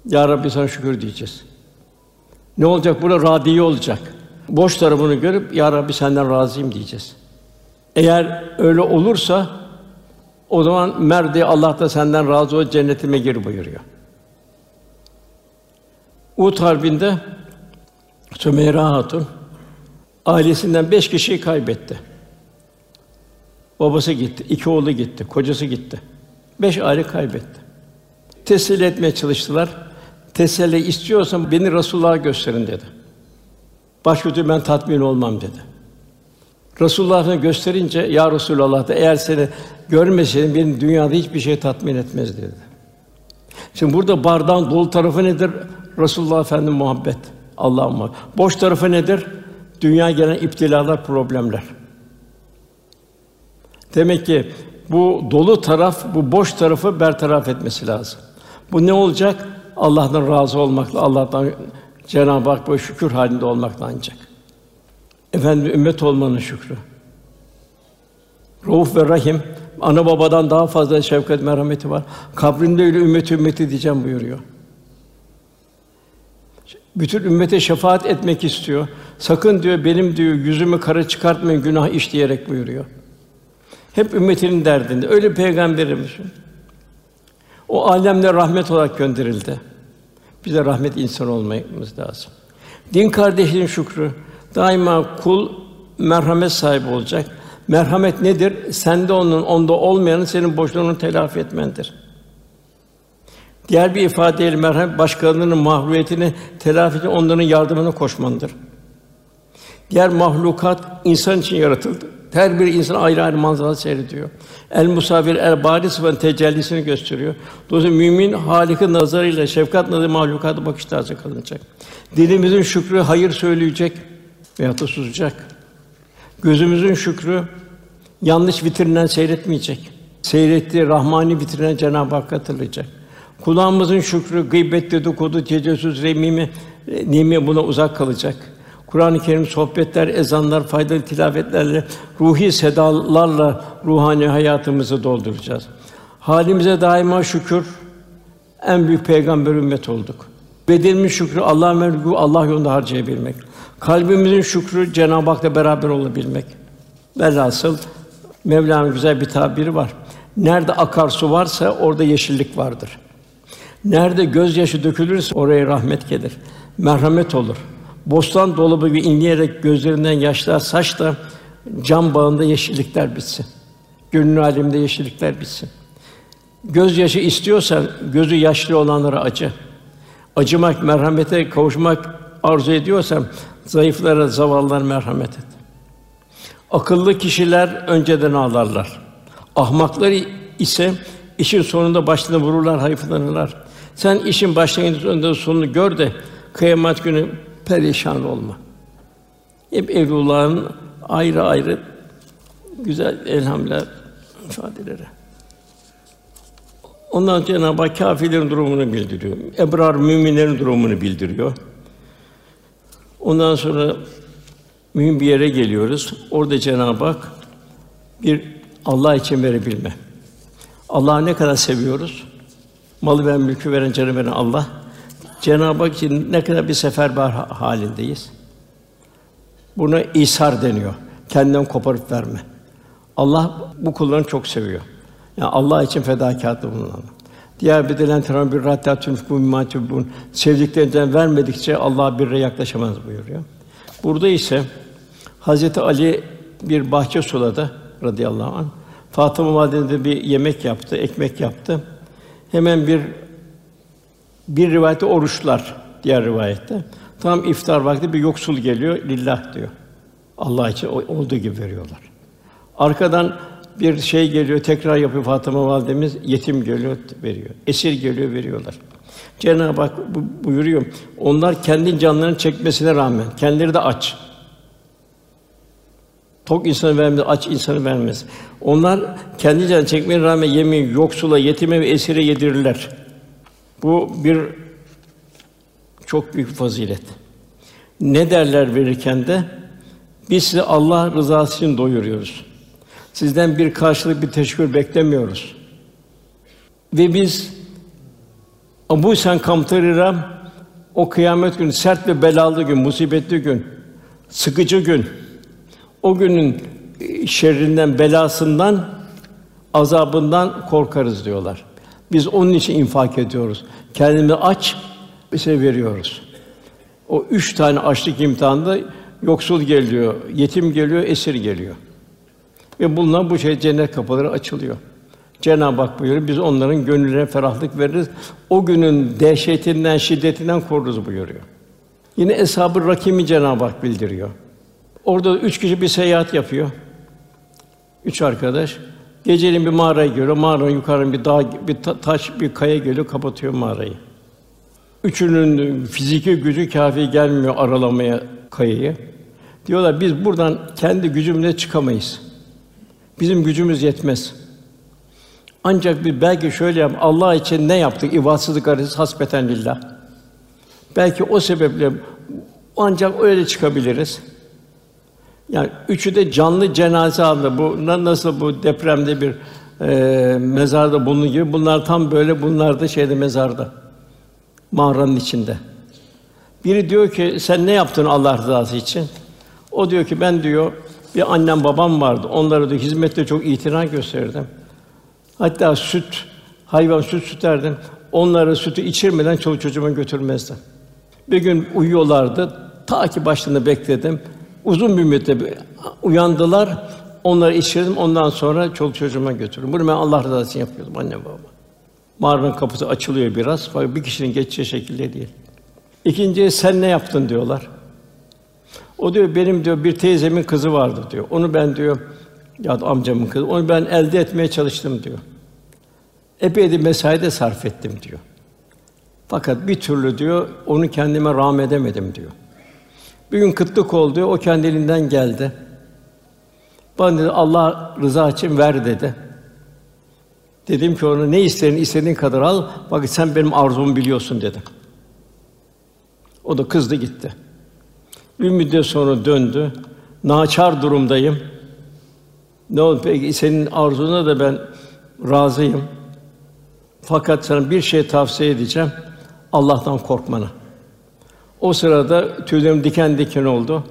Ya Rabbi sana şükür diyeceğiz. Ne olacak? Burada radiye olacak. Boş tarafını görüp Ya Rabbi senden razıyım diyeceğiz. Eğer öyle olursa o zaman merdi Allah da senden razı ol cennetime gir buyuruyor. Uhud Harbi'nde Sümeyra Hatun ailesinden beş kişiyi kaybetti. Babası gitti, iki oğlu gitti, kocası gitti. Beş aile kaybetti. Teselli etmeye çalıştılar. Teselli istiyorsan beni Resulullah'a gösterin dedi. Başka ben tatmin olmam dedi. Resulullah'a gösterince ya Resulallah da eğer seni görmeseydim benim dünyada hiçbir şey tatmin etmez dedi. Şimdi burada bardağın dolu tarafı nedir? Resulullah Efendimiz muhabbet. Allah'ın muhabbet. Boş tarafı nedir? Dünya gelen iptilalar, problemler. Demek ki bu dolu taraf, bu boş tarafı bertaraf etmesi lazım. Bu ne olacak? Allah'tan razı olmakla, Allah'tan Cenab-ı Hak böyle şükür halinde olmakla ancak. Efendim ümmet olmanın şükrü. Rauf ve Rahim ana babadan daha fazla şefkat merhameti var. Kabrinde öyle ümmet ümmeti diyeceğim buyuruyor. Bütün ümmete şefaat etmek istiyor. Sakın diyor benim diyor yüzümü kara çıkartmayın günah işleyerek buyuruyor. Hep ümmetinin derdinde. Öyle peygamberimiz. O alemde rahmet olarak gönderildi. Bize rahmet insan olmamız lazım. Din kardeşliğin şükrü daima kul merhamet sahibi olacak. Merhamet nedir? Sende onun, onda olmayanın senin boşluğunu telafi etmendir. Diğer bir ifadeyle merhamet başkalarının mahrumiyetini telafi için onların yardımına koşmandır. Diğer mahlukat insan için yaratıldı. Her bir insan ayrı ayrı manzara seyrediyor. El musafir el bari sıfatın tecellisini gösteriyor. Dolayısıyla mümin Halik'in nazarıyla şefkat nazarı mahlukata bakış tarzı kalınacak. Dilimizin şükrü hayır söyleyecek veya da susacak. Gözümüzün şükrü Yanlış vitrinden seyretmeyecek. Seyrettiği rahmani vitrine Cenab-ı Hak hatırlayacak. Kulağımızın şükrü, gıybet, dedikodu, tecessüs, remimi, e, nimi buna uzak kalacak. Kur'an-ı Kerim sohbetler, ezanlar, faydalı tilavetlerle, ruhi sedalarla ruhani hayatımızı dolduracağız. Halimize daima şükür, en büyük peygamber ümmet olduk. Bedenimiz şükrü Allah'ın verdiği Allah yolunda harcayabilmek. Kalbimizin şükrü Cenab-ı Hak'la beraber olabilmek. Velhasıl Mevla'nın güzel bir tabiri var. Nerede akarsu varsa orada yeşillik vardır. Nerede gözyaşı dökülürse oraya rahmet gelir. Merhamet olur. Bostan dolabı gibi inleyerek gözlerinden yaşlar saç da cam bağında yeşillikler bitsin. Gönül aleminde yeşillikler bitsin. Gözyaşı istiyorsan gözü yaşlı olanlara acı. Acımak, merhamete kavuşmak arzu ediyorsan zayıflara, zavallılara merhamet et. Akıllı kişiler önceden ağlarlar. Ahmaklar ise işin sonunda başlarına vururlar, hayıflanırlar. Sen işin başlangıcında sonunu gör de kıyamet günü perişan olma. Hep Evlullah'ın ayrı ayrı güzel elhamdülillah ifadeleri. Ondan sonra Cenab-ı Hak kâfirlerin durumunu bildiriyor. Ebrar müminlerin durumunu bildiriyor. Ondan sonra mühim bir yere geliyoruz. Orada Cenab-ı Hak bir Allah için verebilme. Allah'ı ne kadar seviyoruz? Malı veren, mülkü veren, canı veren Allah. Cenab-ı Hak için ne kadar bir seferber halindeyiz. Buna isar deniyor. Kendinden koparıp verme. Allah bu kullarını çok seviyor. Yani Allah için fedakarlıkta bulunan. Diğer bir delen teram bir rahatlatun bu matubun sevdiklerinden vermedikçe Allah birre yaklaşamaz buyuruyor. Burada ise Hazreti Ali bir bahçe suladı radıyallahu anh. Fatıma validemiz bir yemek yaptı, ekmek yaptı. Hemen bir bir rivayette oruçlar, diğer rivayette. Tam iftar vakti bir yoksul geliyor, lillah diyor. Allah için olduğu gibi veriyorlar. Arkadan bir şey geliyor, tekrar yapıyor Fatıma validemiz, yetim geliyor, veriyor. Esir geliyor, veriyorlar. Cenab-ı Hak buyuruyor. Onlar kendi canlarını çekmesine rağmen kendileri de aç. Tok insanı vermez, aç insanı vermez. Onlar kendi canını çekmeye rağmen yemeği yoksula, yetime ve esire yedirirler. Bu bir çok büyük fazilet. Ne derler verirken de biz sizi Allah rızası için doyuruyoruz. Sizden bir karşılık, bir teşekkür beklemiyoruz. Ve biz Abu Sen Kamtarira o kıyamet günü sert ve belalı gün, musibetli gün, sıkıcı gün, o günün şerrinden, belasından, azabından korkarız diyorlar. Biz onun için infak ediyoruz. Kendimizi aç, bize veriyoruz. O üç tane açlık imtihanında yoksul geliyor, yetim geliyor, esir geliyor. Ve bundan bu şey cennet kapıları açılıyor. Cenab-ı Hak buyuruyor, biz onların gönüllerine ferahlık veririz. O günün dehşetinden, şiddetinden koruruz buyuruyor. Yine Eshab-ı Rakim'i Cenab-ı Hak bildiriyor. Orada üç kişi bir seyahat yapıyor. Üç arkadaş. Geceliğin bir mağaraya giriyor. Mağaranın yukarı bir dağ, bir taş, bir kaya geliyor, kapatıyor mağarayı. Üçünün fiziki gücü kafi gelmiyor aralamaya kayayı. Diyorlar biz buradan kendi gücümüzle çıkamayız. Bizim gücümüz yetmez. Ancak bir belki şöyle yap, Allah için ne yaptık? İbadsızlık arası hasbeten lillah. Belki o sebeple ancak öyle çıkabiliriz. Yani üçü de canlı cenaze aldı. Bu nasıl bu depremde bir e, mezarda bulunduğu gibi bunlar tam böyle bunlar da şeyde mezarda. Mağaranın içinde. Biri diyor ki sen ne yaptın Allah rızası için? O diyor ki ben diyor bir annem babam vardı. Onlara da hizmette çok itina gösterdim. Hatta süt, hayvan süt süterdim. Onlara sütü içirmeden çoluk çocuğuma götürmezdim. Bir gün uyuyorlardı. Ta ki başlarında bekledim. Uzun bir müddet uyandılar. Onları içirdim. Ondan sonra çoluk çocuğuma götürdüm. Bunu ben Allah rızası için yapıyordum annem babam. Mağaranın kapısı açılıyor biraz. Fakat bir kişinin geçeceği şekilde değil. İkinciye sen ne yaptın diyorlar. O diyor benim diyor bir teyzemin kızı vardı diyor. Onu ben diyor ya da amcamın kızı. Onu ben elde etmeye çalıştım diyor. Epey de mesai de sarf ettim diyor. Fakat bir türlü diyor onu kendime rağm edemedim diyor. Bir gün kıtlık oldu, o kendiliğinden geldi. Bana dedi Allah rıza için ver dedi. Dedim ki ona ne isterin istediğin kadar al. Bak sen benim arzumu biliyorsun dedim. O da kızdı gitti. Bir müddet sonra döndü. Naçar durumdayım. Ne oldu peki senin arzuna da ben razıyım. Fakat sana bir şey tavsiye edeceğim. Allah'tan korkmanı. O sırada tüylerim diken diken oldu.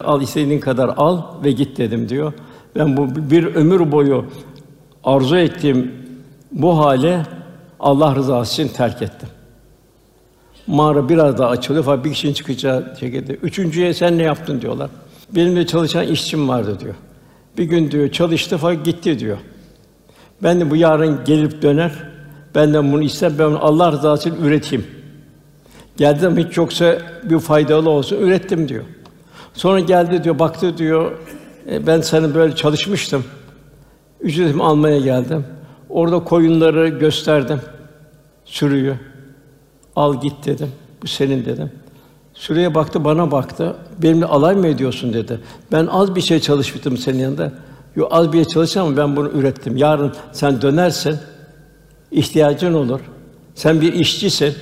Al istediğin kadar al ve git dedim diyor. Ben bu bir ömür boyu arzu ettiğim bu hale Allah rızası için terk ettim. Mağara biraz daha açılıyor fakat bir kişinin çıkacağı şekilde. Üçüncüye sen ne yaptın diyorlar. Benim de çalışan işçim vardı diyor. Bir gün diyor çalıştı fakat gitti diyor. Ben de bu yarın gelip döner. Benden bunu ister, ben Allah rızası için üreteyim. Geldim hiç yoksa bir faydalı olsun, ürettim diyor. Sonra geldi diyor, baktı diyor, e, ben seni böyle çalışmıştım. Ücretimi almaya geldim. Orada koyunları gösterdim. Sürüyü. Al git dedim. Bu senin dedim. Sürüye baktı, bana baktı. Benimle alay mı ediyorsun dedi. Ben az bir şey çalışmıştım senin yanında. Yo az bir şey çalıştım ama ben bunu ürettim. Yarın sen dönersin, ihtiyacın olur. Sen bir işçisin.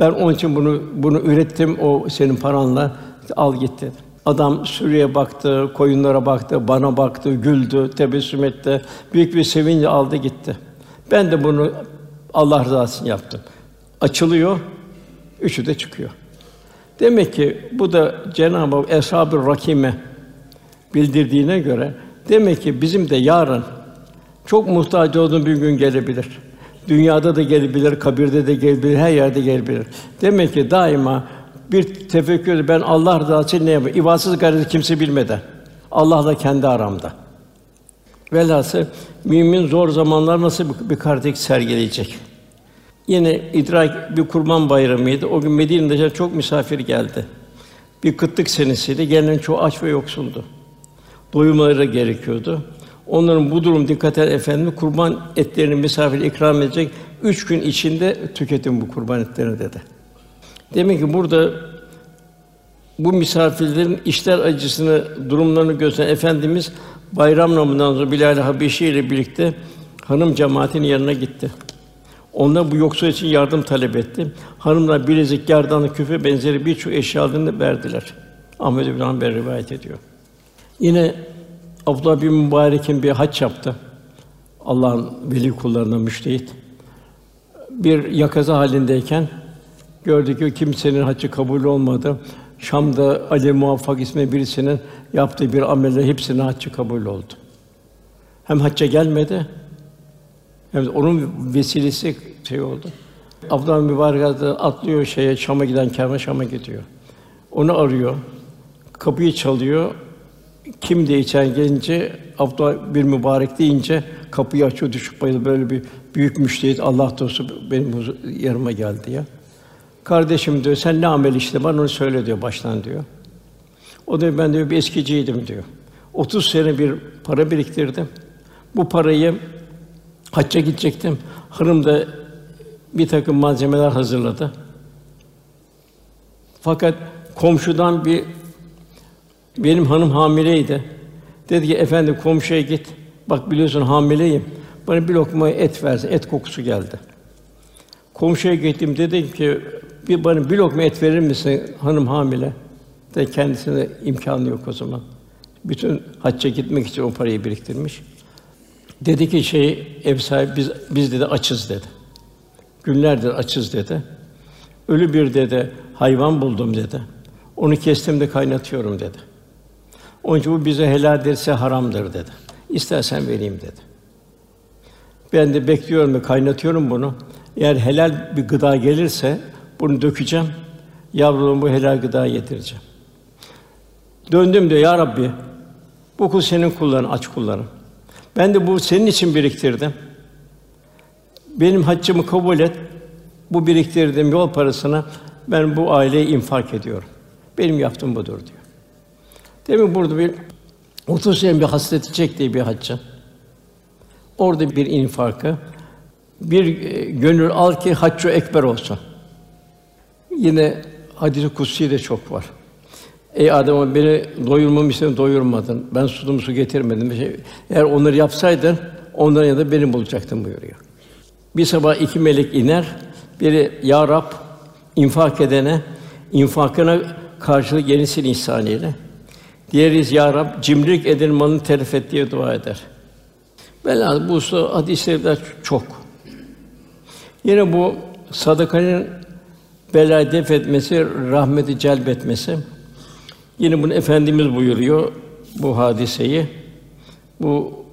Ben onun için bunu bunu ürettim o senin paranla. Al git dedim. Adam sürüye baktı, koyunlara baktı, bana baktı, güldü, tebessüm etti. Büyük bir sevince aldı gitti. Ben de bunu Allah rızası için yaptım. Açılıyor, üçü de çıkıyor. Demek ki bu da Cenab-ı Hak Eshab-ı Rakime bildirdiğine göre demek ki bizim de yarın çok muhtaç olduğumuz bir gün gelebilir. Dünyada da gelebilir, kabirde de gelebilir, her yerde gelebilir. Demek ki daima bir tefekkür ben Allah rızası için ne yapayım? İbadsız gayreti kimse bilmeden. Allah'la kendi aramda. Velhasıl mümin zor zamanlar nasıl bir, karakter sergileyecek? Yine idrak bir kurban bayramıydı. O gün Medine'de çok misafir geldi. Bir kıtlık senesiydi. Gelen çoğu aç ve yoksuldu. Doyumları gerekiyordu. Onların bu durum dikkat et efendim kurban etlerini misafir ikram edecek. Üç gün içinde tüketin bu kurban etlerini dedi. Demek ki burada bu misafirlerin işler acısını, durumlarını gösteren Efendimiz bayram namından sonra Bilal Habeşi ile birlikte hanım cemaatinin yanına gitti. Onlar bu yoksul için yardım talep etti. Hanımlar bilezik, gerdanlık, küfe benzeri birçok eşyalarını verdiler. Ahmed bin Hanbel rivayet ediyor. Yine Abdullah bin Mübarek'in bir haç yaptı. Allah'ın veli kullarına müştehit. Bir yakaza halindeyken gördü ki kimsenin haccı kabul olmadı. Şam'da Ali Muvaffak ismi birisinin yaptığı bir amelle hepsinin haccı kabul oldu. Hem hacca gelmedi, hem de onun vesilesi şey oldu. Abdullah Mübarek atlıyor şeye Şam'a giden kervan Şam'a gidiyor. Onu arıyor. Kapıyı çalıyor. Kim diye içeri gelince Abdullah bir mübarek deyince kapıyı açıyor düşüp bayılıyor. Böyle bir büyük müştehit Allah dostu benim yanıma geldi ya. Kardeşim diyor sen ne amel işte bana onu söyle diyor baştan diyor. O da ben diyor bir eskiciydim diyor. 30 sene bir para biriktirdim. Bu parayı hacca gidecektim. Hanım da bir takım malzemeler hazırladı. Fakat komşudan bir benim hanım hamileydi. Dedi ki efendi komşuya git. Bak biliyorsun hamileyim. Bana bir lokma et versin. Et kokusu geldi. Komşuya gittim dedim ki bir bana bir lokma et verir misin hanım hamile? De kendisine imkanı yok o zaman. Bütün hacca gitmek için o parayı biriktirmiş. Dedi ki şey ev sahibi biz biz dedi açız dedi. Günlerdir açız dedi. Ölü bir dedi hayvan buldum dedi. Onu kestim de kaynatıyorum dedi. Onun için bu bize helal derse haramdır dedi. İstersen vereyim dedi. Ben de bekliyorum ve kaynatıyorum bunu. Eğer helal bir gıda gelirse bunu dökeceğim. Yavrularım bu helal gıda getireceğim. Döndüm diyor ya Rabbi. Bu kul senin kulların, aç kulların. Ben de bu senin için biriktirdim. Benim haccımı kabul et. Bu biriktirdiğim yol parasına ben bu aileye infak ediyorum. Benim yaptığım budur diyor. Demin burada bir 30 sene bir hasreti çektiği bir haccı. Orada bir infakı, bir e, gönül al ki haccı ekber olsun. Yine hadis-i kutsi de çok var. Ey Adem beni doyurmamı istedin, doyurmadın. Ben sudumu su getirmedim. Şey, eğer onları yapsaydın, onların yanında beni bulacaktın buyuruyor. Bir sabah iki melek iner. Biri ya Rab infak edene infakına karşılık yenisini ihsan eyle. Diğeri ya Rab cimrilik eden malını telef et diye dua eder. Velhâsıl bu usta hadisler çok. Yine bu sadakanın belayı def etmesi, rahmeti celbetmesi. Yine bunu efendimiz buyuruyor bu hadiseyi. Bu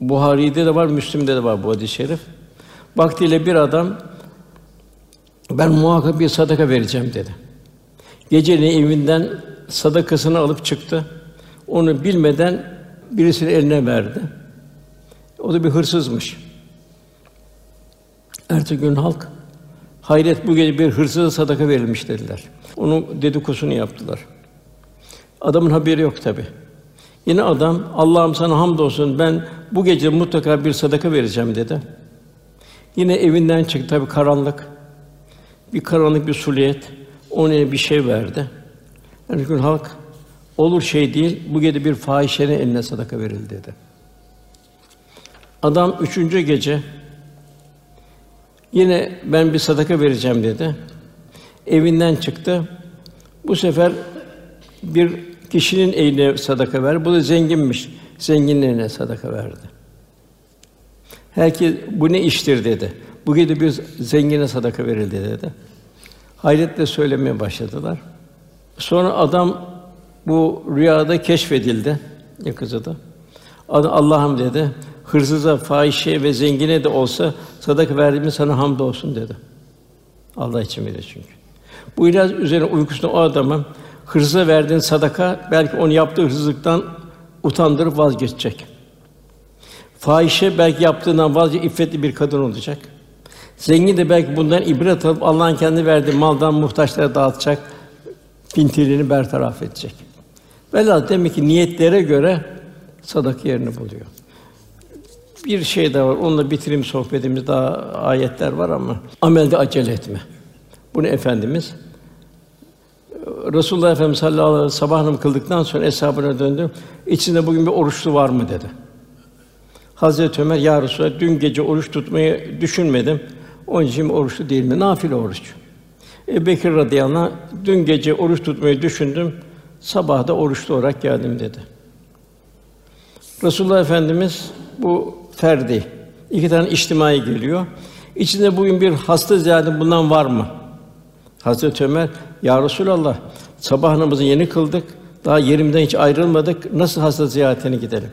Buhari'de de var, Müslim'de de var bu hadis-i şerif. Vaktiyle bir adam ben muhakkak bir sadaka vereceğim dedi. Geceleyin evinden sadakasını alıp çıktı. Onu bilmeden birisinin eline verdi. O da bir hırsızmış. Ertesi gün halk hayret bu gece bir hırsıza sadaka verilmiş dediler. Onun dedikodusunu yaptılar. Adamın haberi yok tabi. Yine adam Allah'ım sana hamdolsun ben bu gece mutlaka bir sadaka vereceğim dedi. Yine evinden çıktı tabi karanlık. Bir karanlık bir suliyet. Ona bir şey verdi. Gün halk olur şey değil. Bu gece bir fahişenin eline sadaka verildi dedi. Adam üçüncü gece yine ben bir sadaka vereceğim dedi. Evinden çıktı. Bu sefer bir kişinin eline sadaka ver. Bu da zenginmiş. Zenginin eline sadaka verdi. Herkes bu ne iştir dedi. Bu gece bir zengine sadaka verildi dedi. Hayretle söylemeye başladılar. Sonra adam bu rüyada keşfedildi yakızıda. Allah'ım dedi. Hırsıza, fahişe ve zengine de olsa sadaka verdiğimi sana hamdolsun dedi. Allah için verir çünkü. Bu ilaç üzerine uykusunda o adamın hırsıza verdiğin sadaka belki onu yaptığı hırsızlıktan utandırıp vazgeçecek. Fahişe belki yaptığından vazgeçip iffetli bir kadın olacak. Zengin de belki bundan ibret alıp Allah'ın kendi verdiği maldan muhtaçlara dağıtacak, pintiliğini bertaraf edecek. Velhâsıl demek ki niyetlere göre sadaka yerini buluyor. Bir şey daha var, onunla bitireyim sohbetimiz. Daha ayetler var ama amelde acele etme. Bunu efendimiz Resulullah Efendimiz sallallahu aleyhi ve sellem sabah namazı kıldıktan sonra eshabına döndü. İçinde bugün bir oruçlu var mı dedi. Hazreti Ömer ya Resulallah dün gece oruç tutmayı düşünmedim. Onun için oruçlu değil mi? Nafile oruç. Ebu Bekir radıyallahu anh, dün gece oruç tutmayı düşündüm. Sabah da oruçlu olarak geldim dedi. Resulullah Efendimiz bu ferdi iki tane içtimai geliyor. İçinde bugün bir hasta ziyade bundan var mı? Hazreti Ömer, ya Resulallah, sabah namazını yeni kıldık, daha yerimden hiç ayrılmadık, nasıl hasta ziyaretine gidelim?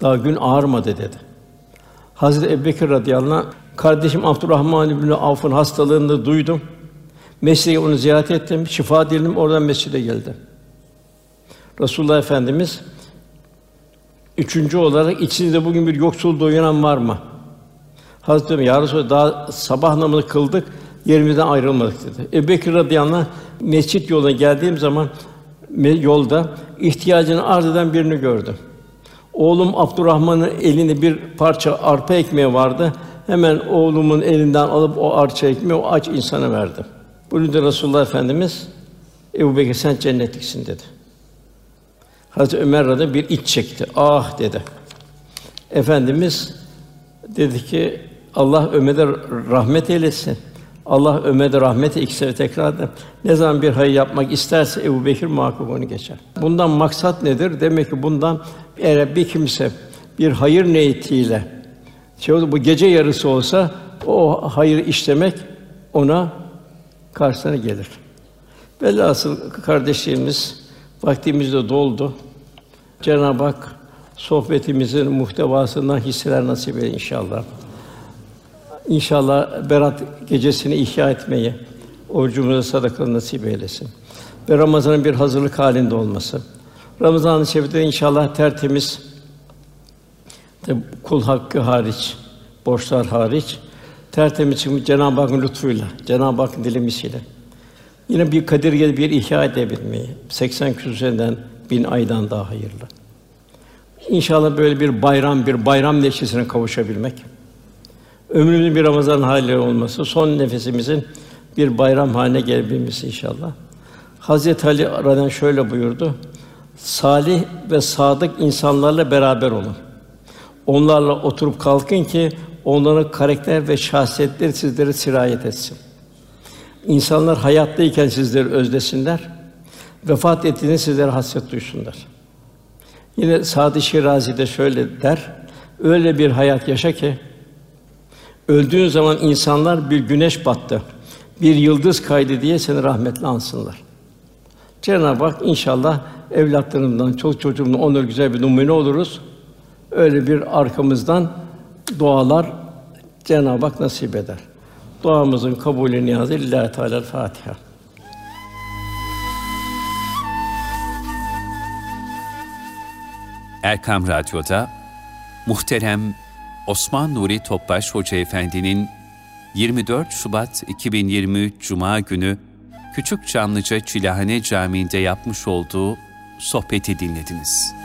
Daha gün ağarmadı dedi. Hazreti Ebubekir radıyallahu anh, kardeşim Abdurrahman İbn Avf'ın hastalığını duydum. Mesleği onu ziyaret ettim, şifa diledim, oradan mescide geldim. Resulullah Efendimiz üçüncü olarak içinizde bugün bir yoksul doyuran var mı? Hazreti Ömer, ya Resulallah, daha sabah namazı kıldık, yerimizden ayrılmadık dedi. Ebu Bekir radıyallahu anh, mescit yoluna geldiğim zaman yolda ihtiyacını arz eden birini gördüm. Oğlum Abdurrahman'ın elinde bir parça arpa ekmeği vardı. Hemen oğlumun elinden alıp o arpa ekmeği o aç insana verdim. Bunu Resulullah Efendimiz Ebu Bekir sen cennetliksin dedi. Hazreti Ömer radıyallahu bir iç çekti. Ah dedi. Efendimiz dedi ki Allah Ömer'e rahmet eylesin. Allah Ömer'e rahmet ikisi tekrar da ne zaman bir hayır yapmak isterse Ebu Bekir muhakkak onu geçer. Bundan maksat nedir? Demek ki bundan eğer bir kimse bir hayır niyetiyle şey oldu, bu gece yarısı olsa o hayır işlemek ona karşısına gelir. Velhasıl kardeşlerimiz vaktimiz de doldu. Cenab-ı Hak sohbetimizin muhtevasından hisseler nasip eder inşallah. İnşallah Berat gecesini ihya etmeyi, orucumuza sadaka nasip eylesin. Ve Ramazan'ın bir hazırlık halinde olması. Ramazan-ı Şerif'te inşallah tertemiz kul hakkı hariç, borçlar hariç tertemiz çıkmış Cenab-ı Hakk'ın lütfuyla, Cenab-ı Hakk'ın dilemesiyle. Yine bir Kadir Gecesi bir ihya edebilmeyi, 80 küsürden bin aydan daha hayırlı. İnşallah böyle bir bayram, bir bayram neşesine kavuşabilmek ömrümüzün bir Ramazan hali olması, son nefesimizin bir bayram haline gelebilmesi inşallah. Hazreti Ali aradan şöyle buyurdu. Salih ve sadık insanlarla beraber olun. Onlarla oturup kalkın ki onların karakter ve şahsiyetleri sizlere sirayet etsin. İnsanlar hayattayken sizleri özlesinler. Vefat ettiğinde sizlere hasret duysunlar. Yine Sadi Şirazi de şöyle der. Öyle bir hayat yaşa ki öldüğün zaman insanlar bir güneş battı, bir yıldız kaydı diye seni rahmetle ansınlar. Cenab-ı Hak inşallah evlatlarımdan, çoluk çocuğumdan onur güzel bir numune oluruz. Öyle bir arkamızdan dualar Cenab-ı Hak nasip eder. Duamızın kabulü niyazı Lillahi Teala Fatiha. Erkam Radyo'da muhterem Osman Nuri Topbaş Hoca Efendi'nin 24 Şubat 2023 Cuma günü Küçük Çamlıca Çilahane Camii'nde yapmış olduğu sohbeti dinlediniz.